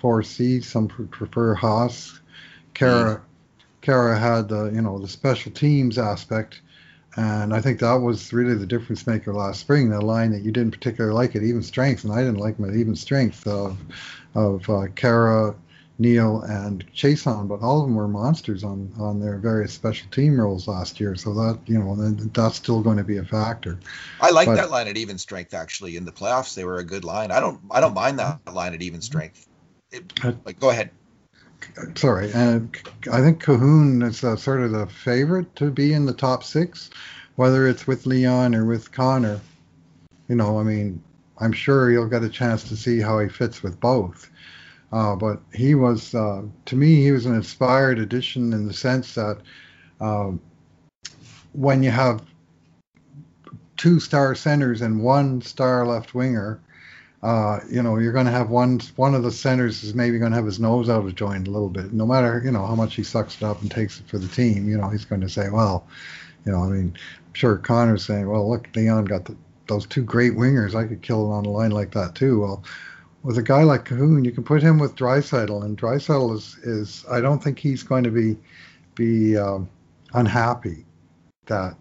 4C. Some prefer Haas. Khaira, Khaira had the, you know, the special teams aspect. And I think that was really the difference maker last spring. The line that you didn't particularly like at even strength, and I didn't like them at even strength of of uh, Khaira, Neal, and Chiasson, but all of them were monsters on on their various special team roles last year. So that you know that's still going to be a factor. I like that line at even strength. Actually, in the playoffs, they were a good line. I don't I don't mind that line at even strength. It, like, go ahead. Sorry, and I think Kahun is uh, sort of the favorite to be in the top six, whether it's with Leon or with Connor. You know, I mean, I'm sure you'll get a chance to see how he fits with both. Uh, but he was, uh, to me, he was an inspired addition in the sense that um, when you have two star centers and one star left winger, uh, you know, you're going to have one one of the centers is maybe going to have his nose out of joint a little bit. No matter you know how much he sucks it up and takes it for the team, you know, he's going to say, well, you know, I mean, I'm sure Connor's saying, well, look, Leon got the those two great wingers, I could kill it on a line like that too. Well, with a guy like Kahun, you can put him with Draisaitl, and Draisaitl is is I don't think he's going to be be um, unhappy that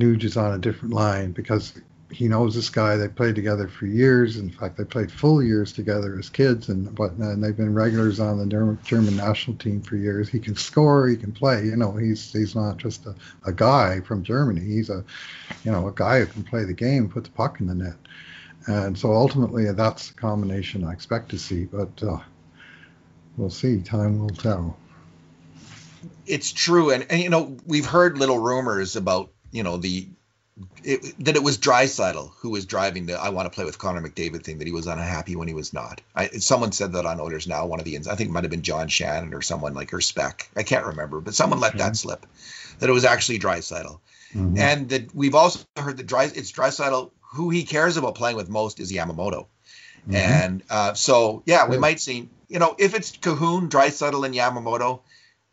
Nuge is on a different line because he knows this guy. They played together for years. In fact, they played full years together as kids, and but and they've been regulars on the German national team for years. He can score. He can play. You know, he's he's not just a, a guy from Germany. He's a you know a guy who can play the game, put the puck in the net. And so ultimately, that's the combination I expect to see. But uh, we'll see. Time will tell. It's true, and, and you know we've heard little rumors about you know the it, that it was Draisaitl who was driving the "I want to play with Connor McDavid" thing. That he was unhappy when he was not. I, someone said that on Oilers Now. One of the I think it might have been John Shannon or someone like her spec. I can't remember, but someone let that slip. That it was actually Draisaitl, mm-hmm. and that we've also heard that Dry it's Draisaitl who he cares about playing with most is Yamamoto, mm-hmm. and uh, so yeah, we might see. You know, if it's Kahun, Draisaitl, and Yamamoto,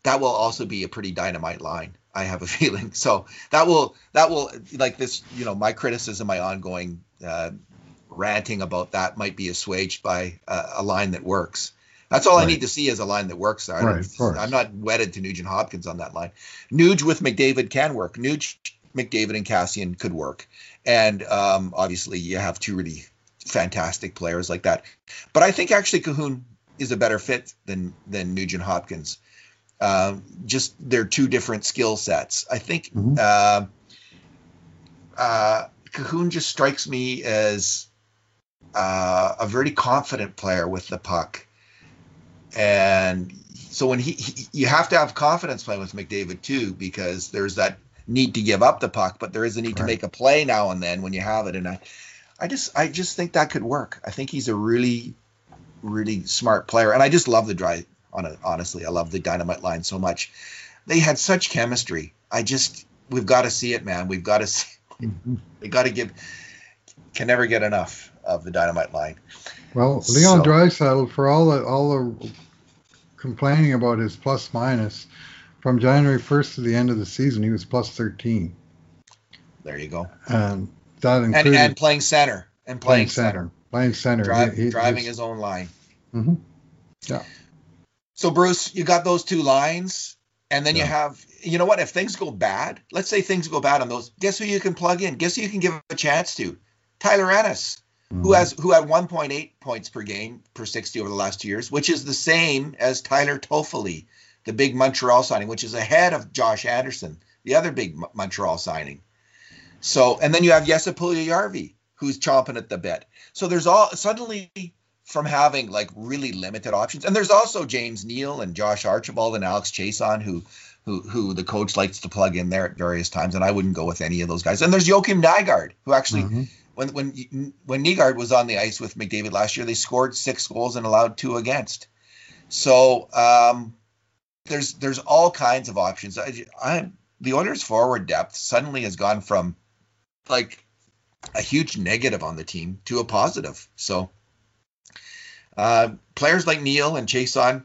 that will also be a pretty dynamite line. I have a feeling. So that will that will like this. You know, my criticism, my ongoing uh, ranting about that might be assuaged by uh, a line that works. That's all right. I need to see is a line that works. I right, I'm not wedded to Nugent Hopkins on that line. Nuge with McDavid can work. Nuge, McDavid, and Kassian could work. And um, obviously, you have two really fantastic players like that. But I think actually Kahun is a better fit than than Nugent Hopkins. Uh, just they're two different skill sets. I think mm-hmm. uh, uh, Kahun just strikes me as uh, a very confident player with the puck, and so when he, he, you have to have confidence playing with McDavid too, because there's that need to give up the puck, but there is a need right. to make a play now and then when you have it. And I, I just I just think that could work. I think he's a really, really smart player, and I just love the dry. On a, honestly, I love the dynamite line so much. They had such chemistry. I just we've got to see it, man. We've got to see. They got to give. Can never get enough of the dynamite line. Well, Leon so, Draisaitl, for all the all the complaining about his plus minus, from January 1st to the end of the season, he was plus 13. There you go. And that included and, and playing center and playing, playing center. center. playing center, Drive, he, he, driving his own line. Mm-hmm. Yeah. So Bruce, you got those two lines, and then yeah. you have, you know what? If things go bad, let's say things go bad on those, guess who you can plug in? Guess who you can give a chance to? Tyler Ennis, mm-hmm. who has who had 1.8 points per game per 60 over the last two years, which is the same as Tyler Toffoli, the big Montreal signing, which is ahead of Josh Anderson, the other big Montreal signing. So, and then you have Jesse Puljujarvi, who's chomping at the bit. So there's all suddenly from having like really limited options, and there's also James Neal and Josh Archibald and Alex Chiasson who. Who, who the coach likes to plug in there at various times, and I wouldn't go with any of those guys. And there's Joakim Nygard, who actually, mm-hmm. when when when Nygard was on the ice with McDavid last year, they scored six goals and allowed two against. So um, there's there's all kinds of options. I, I the Oilers' forward depth suddenly has gone from like a huge negative on the team to a positive. So uh, players like Neal and Chiasson,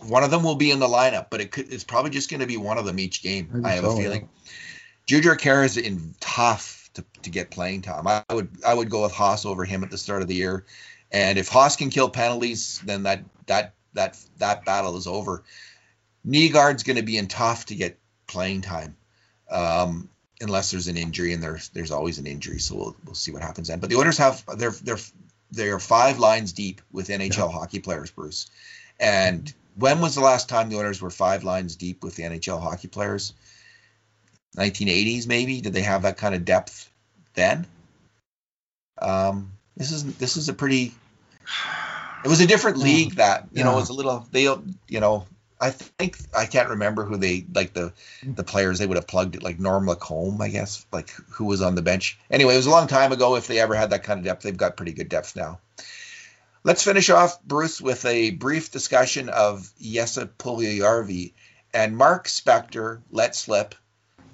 one of them will be in the lineup, but it could, it's probably just going to be one of them each game. I, I have so, a feeling. Yeah. Khaira is in tough to, to get playing time. I would I would go with Haas over him at the start of the year, and if Haas can kill penalties, then that that that that battle is over. Nygard's going to be in tough to get playing time. Um, unless there's an injury, and there's there's always an injury, so we'll we'll see what happens then. But the Oilers have they're they're they are five lines deep with NHL yeah. hockey players, Bruce. And when was the last time the Oilers were five lines deep with the NHL hockey players? 1980s, maybe. Did they have that kind of depth then? Um, this is this is a pretty. It was a different league that you yeah. know it was a little they you know I think I can't remember who they like the the players they would have plugged it like Norm Lacombe, I guess, like who was on the bench. Anyway, it was a long time ago. If they ever had that kind of depth, they've got pretty good depth now. Let's finish off, Bruce, with a brief discussion of Jesse Puljujarvi and Mark Spector let slip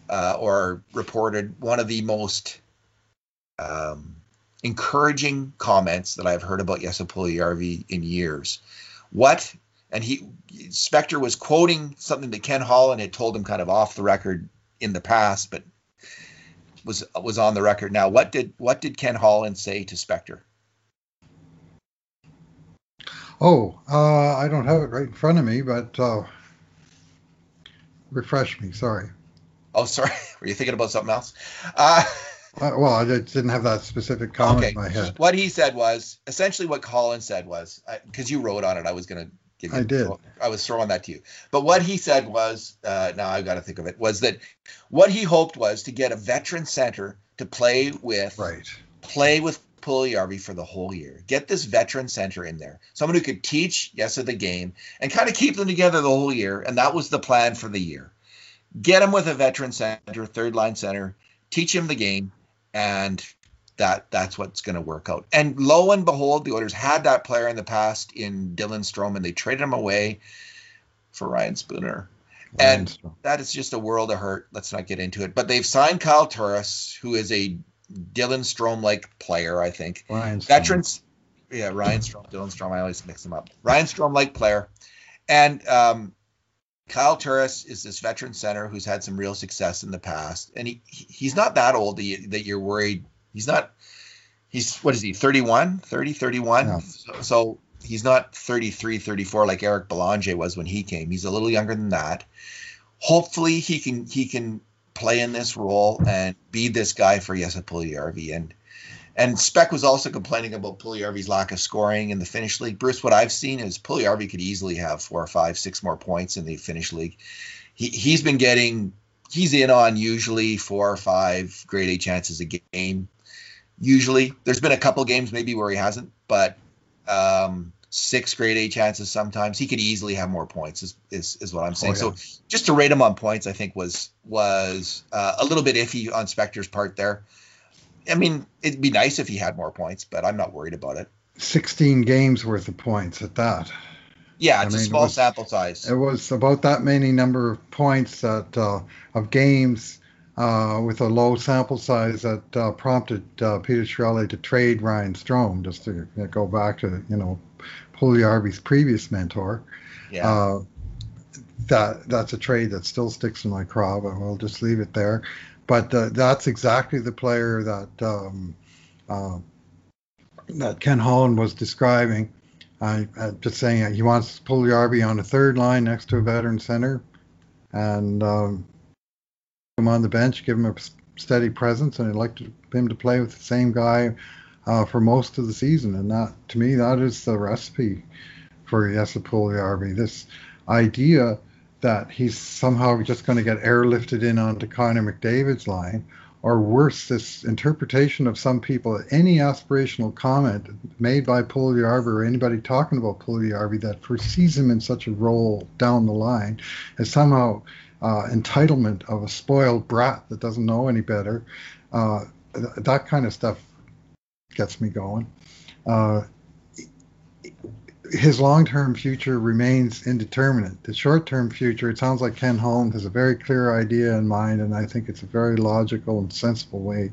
uh, or reported one of the most um, encouraging comments that I've heard about Jesse Puljujarvi in years. What and he Spector was quoting something that Ken Holland had told him kind of off the record in the past, but was was on the record now. What did what did Ken Holland say to Spector? Oh, uh, I don't have it right in front of me, but uh, refresh me. Sorry. Oh, sorry. Were you thinking about something else? Uh, uh, well, I didn't have that specific comment okay. in my head. What he said was essentially what Colin said was because you wrote on it. I was going to I did. I was throwing that to you. But what he said was, uh, now I've got to think of it, was that what he hoped was to get a veteran center to play with, right, play with Puljujarvi for the whole year. Get this veteran center in there, someone who could teach yes of the game and kind of keep them together the whole year. And that was the plan for the year. Get him with a veteran center, third line center, teach him the game, and that that's what's going to work out. And lo and behold, the Oilers had that player in the past in Dylan Strome, and they traded him away for Ryan Spooner. Ryan and Strome. that is just a world of hurt. Let's not get into it. But they've signed Kyle Turris, who is a Dylan Strome like player, I think. Ryan Strome. Veterans, yeah, Ryan Strome, Dylan Strome. I always mix them up. Ryan Strome like player, and um, Kyle Turris is this veteran center who's had some real success in the past, and he he's not that old that you're worried He's not. He's what is he? 31, 30, 31. Yeah. So, so, he's not 33, 34 like Eric Belanger was when he came. He's a little younger than that. Hopefully, he can he can play in this role and be this guy for Jesse Puljujarvi. And and Speck was also complaining about Puljujarvi's lack of scoring in the Finnish league. Bruce, what I've seen is Puljujarvi could easily have four or five, six more points in the Finnish league. He he's been getting he's in on usually four or five grade A chances a game Usually, there's been a couple games maybe where he hasn't, but um, six grade A chances sometimes. He could easily have more points. Is is, is what I'm saying. Oh, yeah. So just to rate him on points, I think was was uh, a little bit iffy on Spector's part there. I mean, it'd be nice if he had more points, but I'm not worried about it. 16 games worth of points at that. Yeah, it's I mean, a small it was, sample size. It was about that many number of points that uh, of games uh, with a low sample size that uh, prompted uh, Peter Chiarelli to trade Ryan Strome, just to you know, go back to you know Puljujarvi's previous mentor. Yeah. Uh, that that's a trade that still sticks in my craw, but we'll just leave it there. But uh, that's exactly the player that um, uh, that Ken Holland was describing. I, am just saying he wants Puljujarvi on a third line next to a veteran center, and um, him on the bench, give him a steady presence, and I'd like to, him to play with the same guy uh, for most of the season. And that, to me, that is the recipe for Puljujarvi. This idea that he's somehow just going to get airlifted in onto Connor McDavid's line, or worse, this interpretation of some people, any aspirational comment made by Puljujarvi or anybody talking about Puljujarvi that foresees him in such a role down the line is somehow uh, entitlement of a spoiled brat that doesn't know any better. Uh, th- that kind of stuff gets me going. Uh, his long-term future remains indeterminate. The short-term future, it sounds like Ken Holland has a very clear idea in mind, and I think it's a very logical and sensible way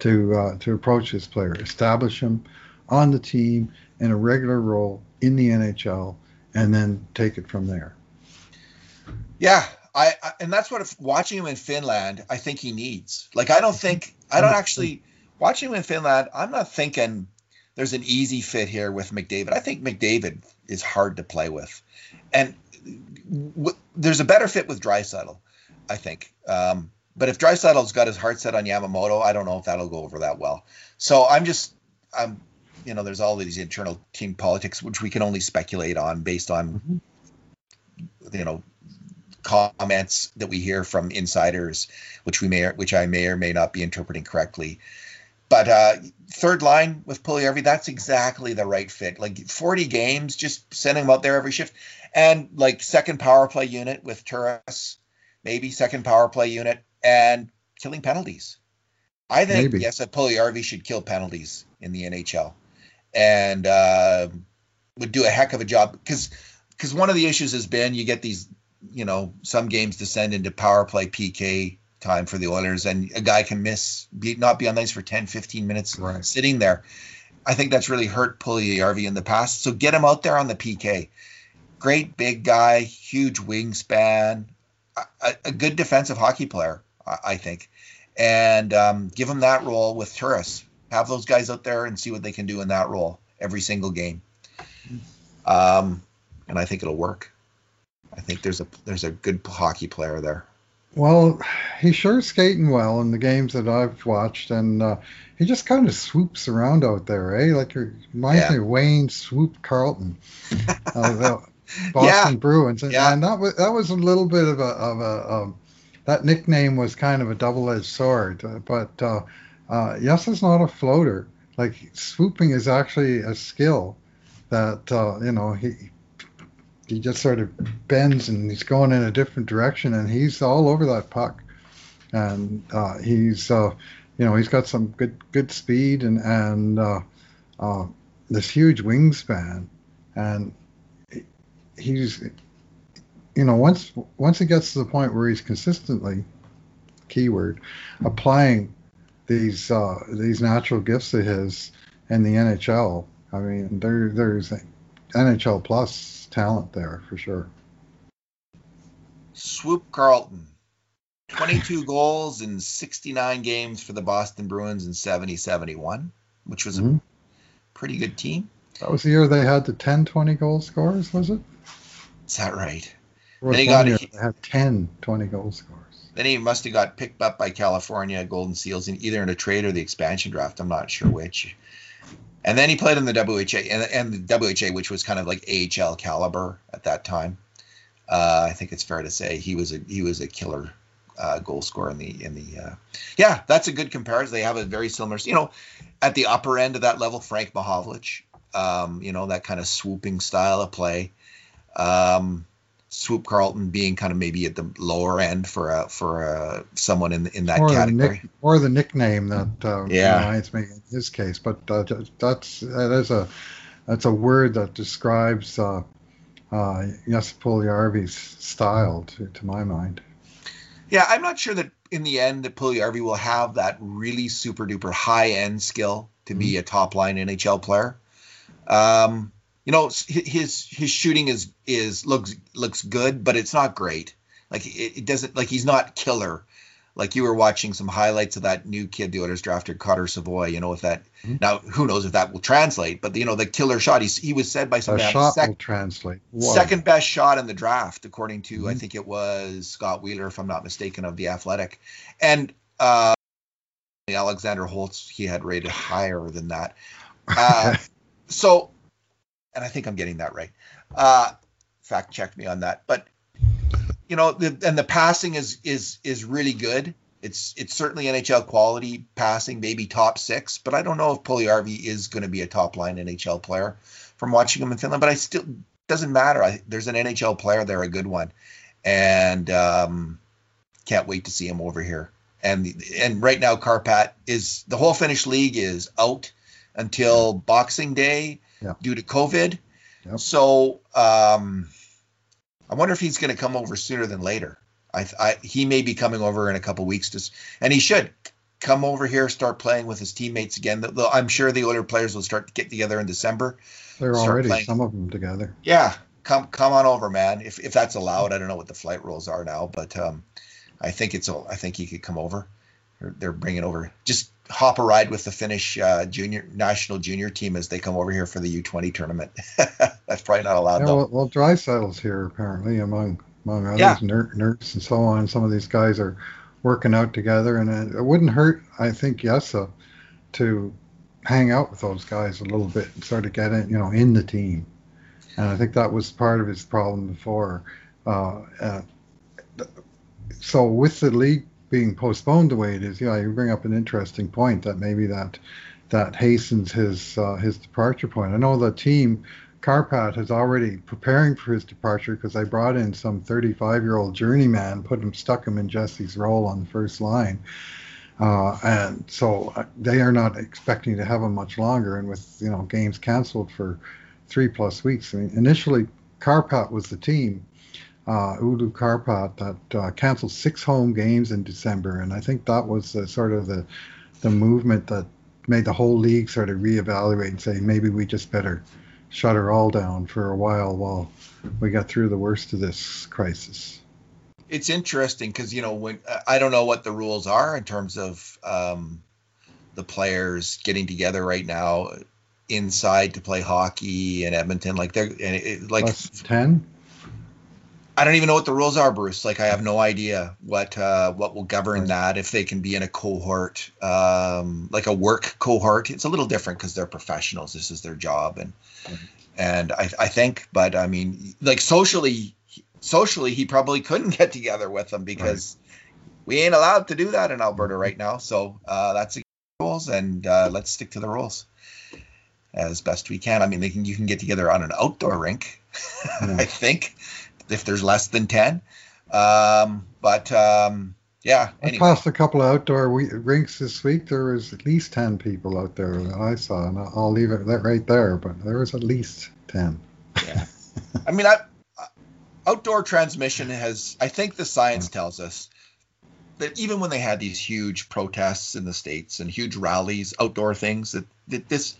to uh, to approach this player. Establish him on the team in a regular role in the NHL, and then take it from there. Yeah, I, I and that's what if, watching him in Finland, I think he needs. Like, I don't think I don't actually watching him in Finland. I'm not thinking there's an easy fit here with McDavid. I think McDavid is hard to play with, and w- there's a better fit with Draisaitl, I think. Um, but if Draisaitl's got his heart set on Yamamoto, I don't know if that'll go over that well. So I'm just, I'm, you know, there's all these internal team politics which we can only speculate on based on, mm-hmm. you know, comments that we hear from insiders, which we may, which I may or may not be interpreting correctly. But uh, third line with Puljujarvi, that's exactly the right fit. Like 40 games, just sending him out there every shift, and like second power play unit with Turris, maybe second power play unit, and killing penalties. I think maybe. yes, that Puljujarvi should kill penalties in the NHL, and uh, would do a heck of a job because because one of the issues has been you get these you know some games descend into power play PK time for the Oilers, and a guy can miss, be, not be on ice for 10, 15 minutes right. sitting there. I think that's really hurt Puljujarvi in the past. So get him out there on the PK. Great big guy, huge wingspan, a, a good defensive hockey player, I, I think. And um, give him that role with Turris. Have those guys out there and see what they can do in that role every single game. Um, and I think it'll work. I think there's a there's a good hockey player there. Well, he's sure skating well in the games that I've watched, and uh, he just kind of swoops around out there, eh? Like he reminds yeah. me of Wayne Swoop Carleton, uh, the Boston yeah. Bruins, and, yeah. and, that was that was a little bit of a of a um, that nickname was kind of a double-edged sword, uh, but uh, uh, yes, it's not a floater. Like swooping is actually a skill that uh, you know he he just sort of bends and he's going in a different direction and he's all over that puck. And uh, he's uh, you know he's got some good good speed and and uh, uh this huge wingspan. And he's you know once once he gets to the point where he's consistently keyword applying these uh, these natural gifts of his in the NHL I mean there there's NHL plus talent there for sure. Swoop Carleton, 22 goals in 69 games for the Boston Bruins in 70 71, which was mm-hmm. a pretty good team. That was the year they had the 10 20 goal scorers, was it? Is that right? Then he got they had 10 20 goal scorers. Then he must have got picked up by California Golden Seals in either in a trade or the expansion draft. I'm not sure which. And then he played in the WHA and, and the WHA, which was kind of like AHL caliber at that time. Uh, I think it's fair to say he was a he was a killer uh, goal scorer in the in the. Uh, yeah, that's a good comparison. They have a very similar. You know, at the upper end of that level, Frank Mahovlich. Um, you know that kind of swooping style of play. Um, Swoop Carleton being kind of maybe at the lower end for a for a, someone in in that or category, the nick, or the nickname that uh, yeah. reminds me in this case. But uh, that's that is a that's a word that describes uh, uh, Jesse style to, to my mind. Yeah, I'm not sure that in the end that Puljujarvi will have that really super duper high end skill to be mm-hmm. a top line NHL player. Um, you know his his shooting is is looks looks good, but it's not great. Like it, it, doesn't like he's not killer. Like you were watching some highlights of that new kid the Oilers drafted, Carter Savoie. You know, if that mm-hmm. now who knows if that will translate, but you know the killer shot. He's, he was said by some shot sec- will translate. Whoa. Second best shot in the draft, according to mm-hmm. I think it was Scott Wheeler, if I'm not mistaken, of the Athletic, and uh, Alexander Holtz he had rated higher than that. Uh, so and I think I'm getting that right. Uh, fact checked me on that, but you know, the, and the passing is is is really good. It's it's certainly NHL quality passing, maybe top six, but I don't know if Puljujarvi is going to be a top line NHL player from watching him in Finland. But I still doesn't matter. I, there's an NHL player there, a good one, and um, can't wait to see him over here. And and right now, Kärpät is the whole Finnish league is out until Boxing Day yeah. due to COVID. Yep. So um, I wonder if he's going to come over sooner than later. I, I, he may be coming over in a couple weeks, to, and he should come over here, start playing with his teammates again. The, the, I'm sure the older players will start to get together in December. They're already playing. some of them together. Yeah, come come on over, man. If if that's allowed, I don't know what the flight rules are now, but um, I think it's I think he could come over. They're, they're bringing over just hop a ride with the Finnish uh, junior national junior team as they come over here for the U20 tournament. That's probably not allowed yeah, though. Well, well Draisaitl's here apparently among among others, yeah. Nurse and so on. Some of these guys are working out together, and it, it wouldn't hurt, I think, Yessa, to hang out with those guys a little bit and sort of get in, you know, in the team. And I think that was part of his problem before. Uh, uh, so with the league being postponed the way it is, yeah, you bring up an interesting point that maybe that that hastens his uh, his departure point. I know the team Kärpät is already preparing for his departure because I brought in some 35 year old journeyman, put him stuck him in Jesse's role on the first line. Uh, and so uh, they are not expecting to have him much longer. And with you know games canceled for three plus weeks, I mean, initially Kärpät was the team, uh, Oulu Kärpät that uh, canceled six home games in December, and I think that was uh, sort of the the movement that made the whole league sort of reevaluate and say maybe we just better shut her all down for a while while we got through the worst of this crisis. It's interesting because you know when I don't know what the rules are in terms of um, the players getting together right now inside to play hockey in Edmonton, like they're and it, like ten. I don't even know what the rules are, Bruce. Like I have no idea what uh, what will govern that. If they can be in a cohort, um, like a work cohort, it's a little different because they're professionals. This is their job, and right. and I, I think, but I mean, like socially, socially, he probably couldn't get together with them because right. we ain't allowed to do that in Alberta right now. So uh, that's the rules, and uh, let's stick to the rules as best we can. I mean, they can you can get together on an outdoor rink, yeah. I think if there's less than 10. Um, but um, yeah. Anyway. I passed a couple of outdoor we- rinks this week. There was at least 10 people out there that I saw, and I'll leave it right there, but there was at least 10. Yeah. I mean, I, outdoor transmission has, I think the science tells us that even when they had these huge protests in the States and huge rallies, outdoor things, that, that this,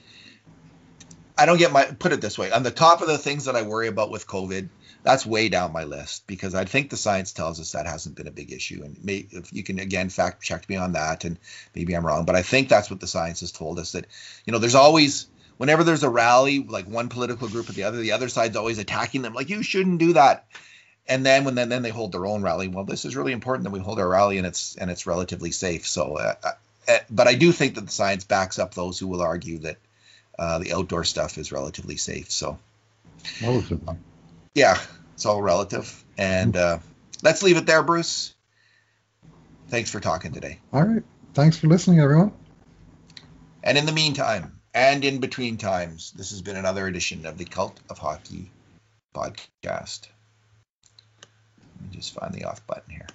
I don't get my, put it this way, on the top of the things that I worry about with COVID – that's way down my list because I think the science tells us that hasn't been a big issue. And may, if you can again fact check me on that, and maybe I'm wrong, but I think that's what the science has told us that you know there's always whenever there's a rally, like one political group or the other, the other side's always attacking them, like you shouldn't do that. And then when then, then they hold their own rally, well, this is really important that we hold our rally and it's and it's relatively safe. So, uh, uh, but I do think that the science backs up those who will argue that uh, the outdoor stuff is relatively safe. So, relatively yeah, it's all relative. And uh, let's leave it there, Bruce. Thanks for talking today. All right. Thanks for listening, everyone. And in the meantime, and in between times, this has been another edition of the Cult of Hockey podcast. Let me just find the off button here.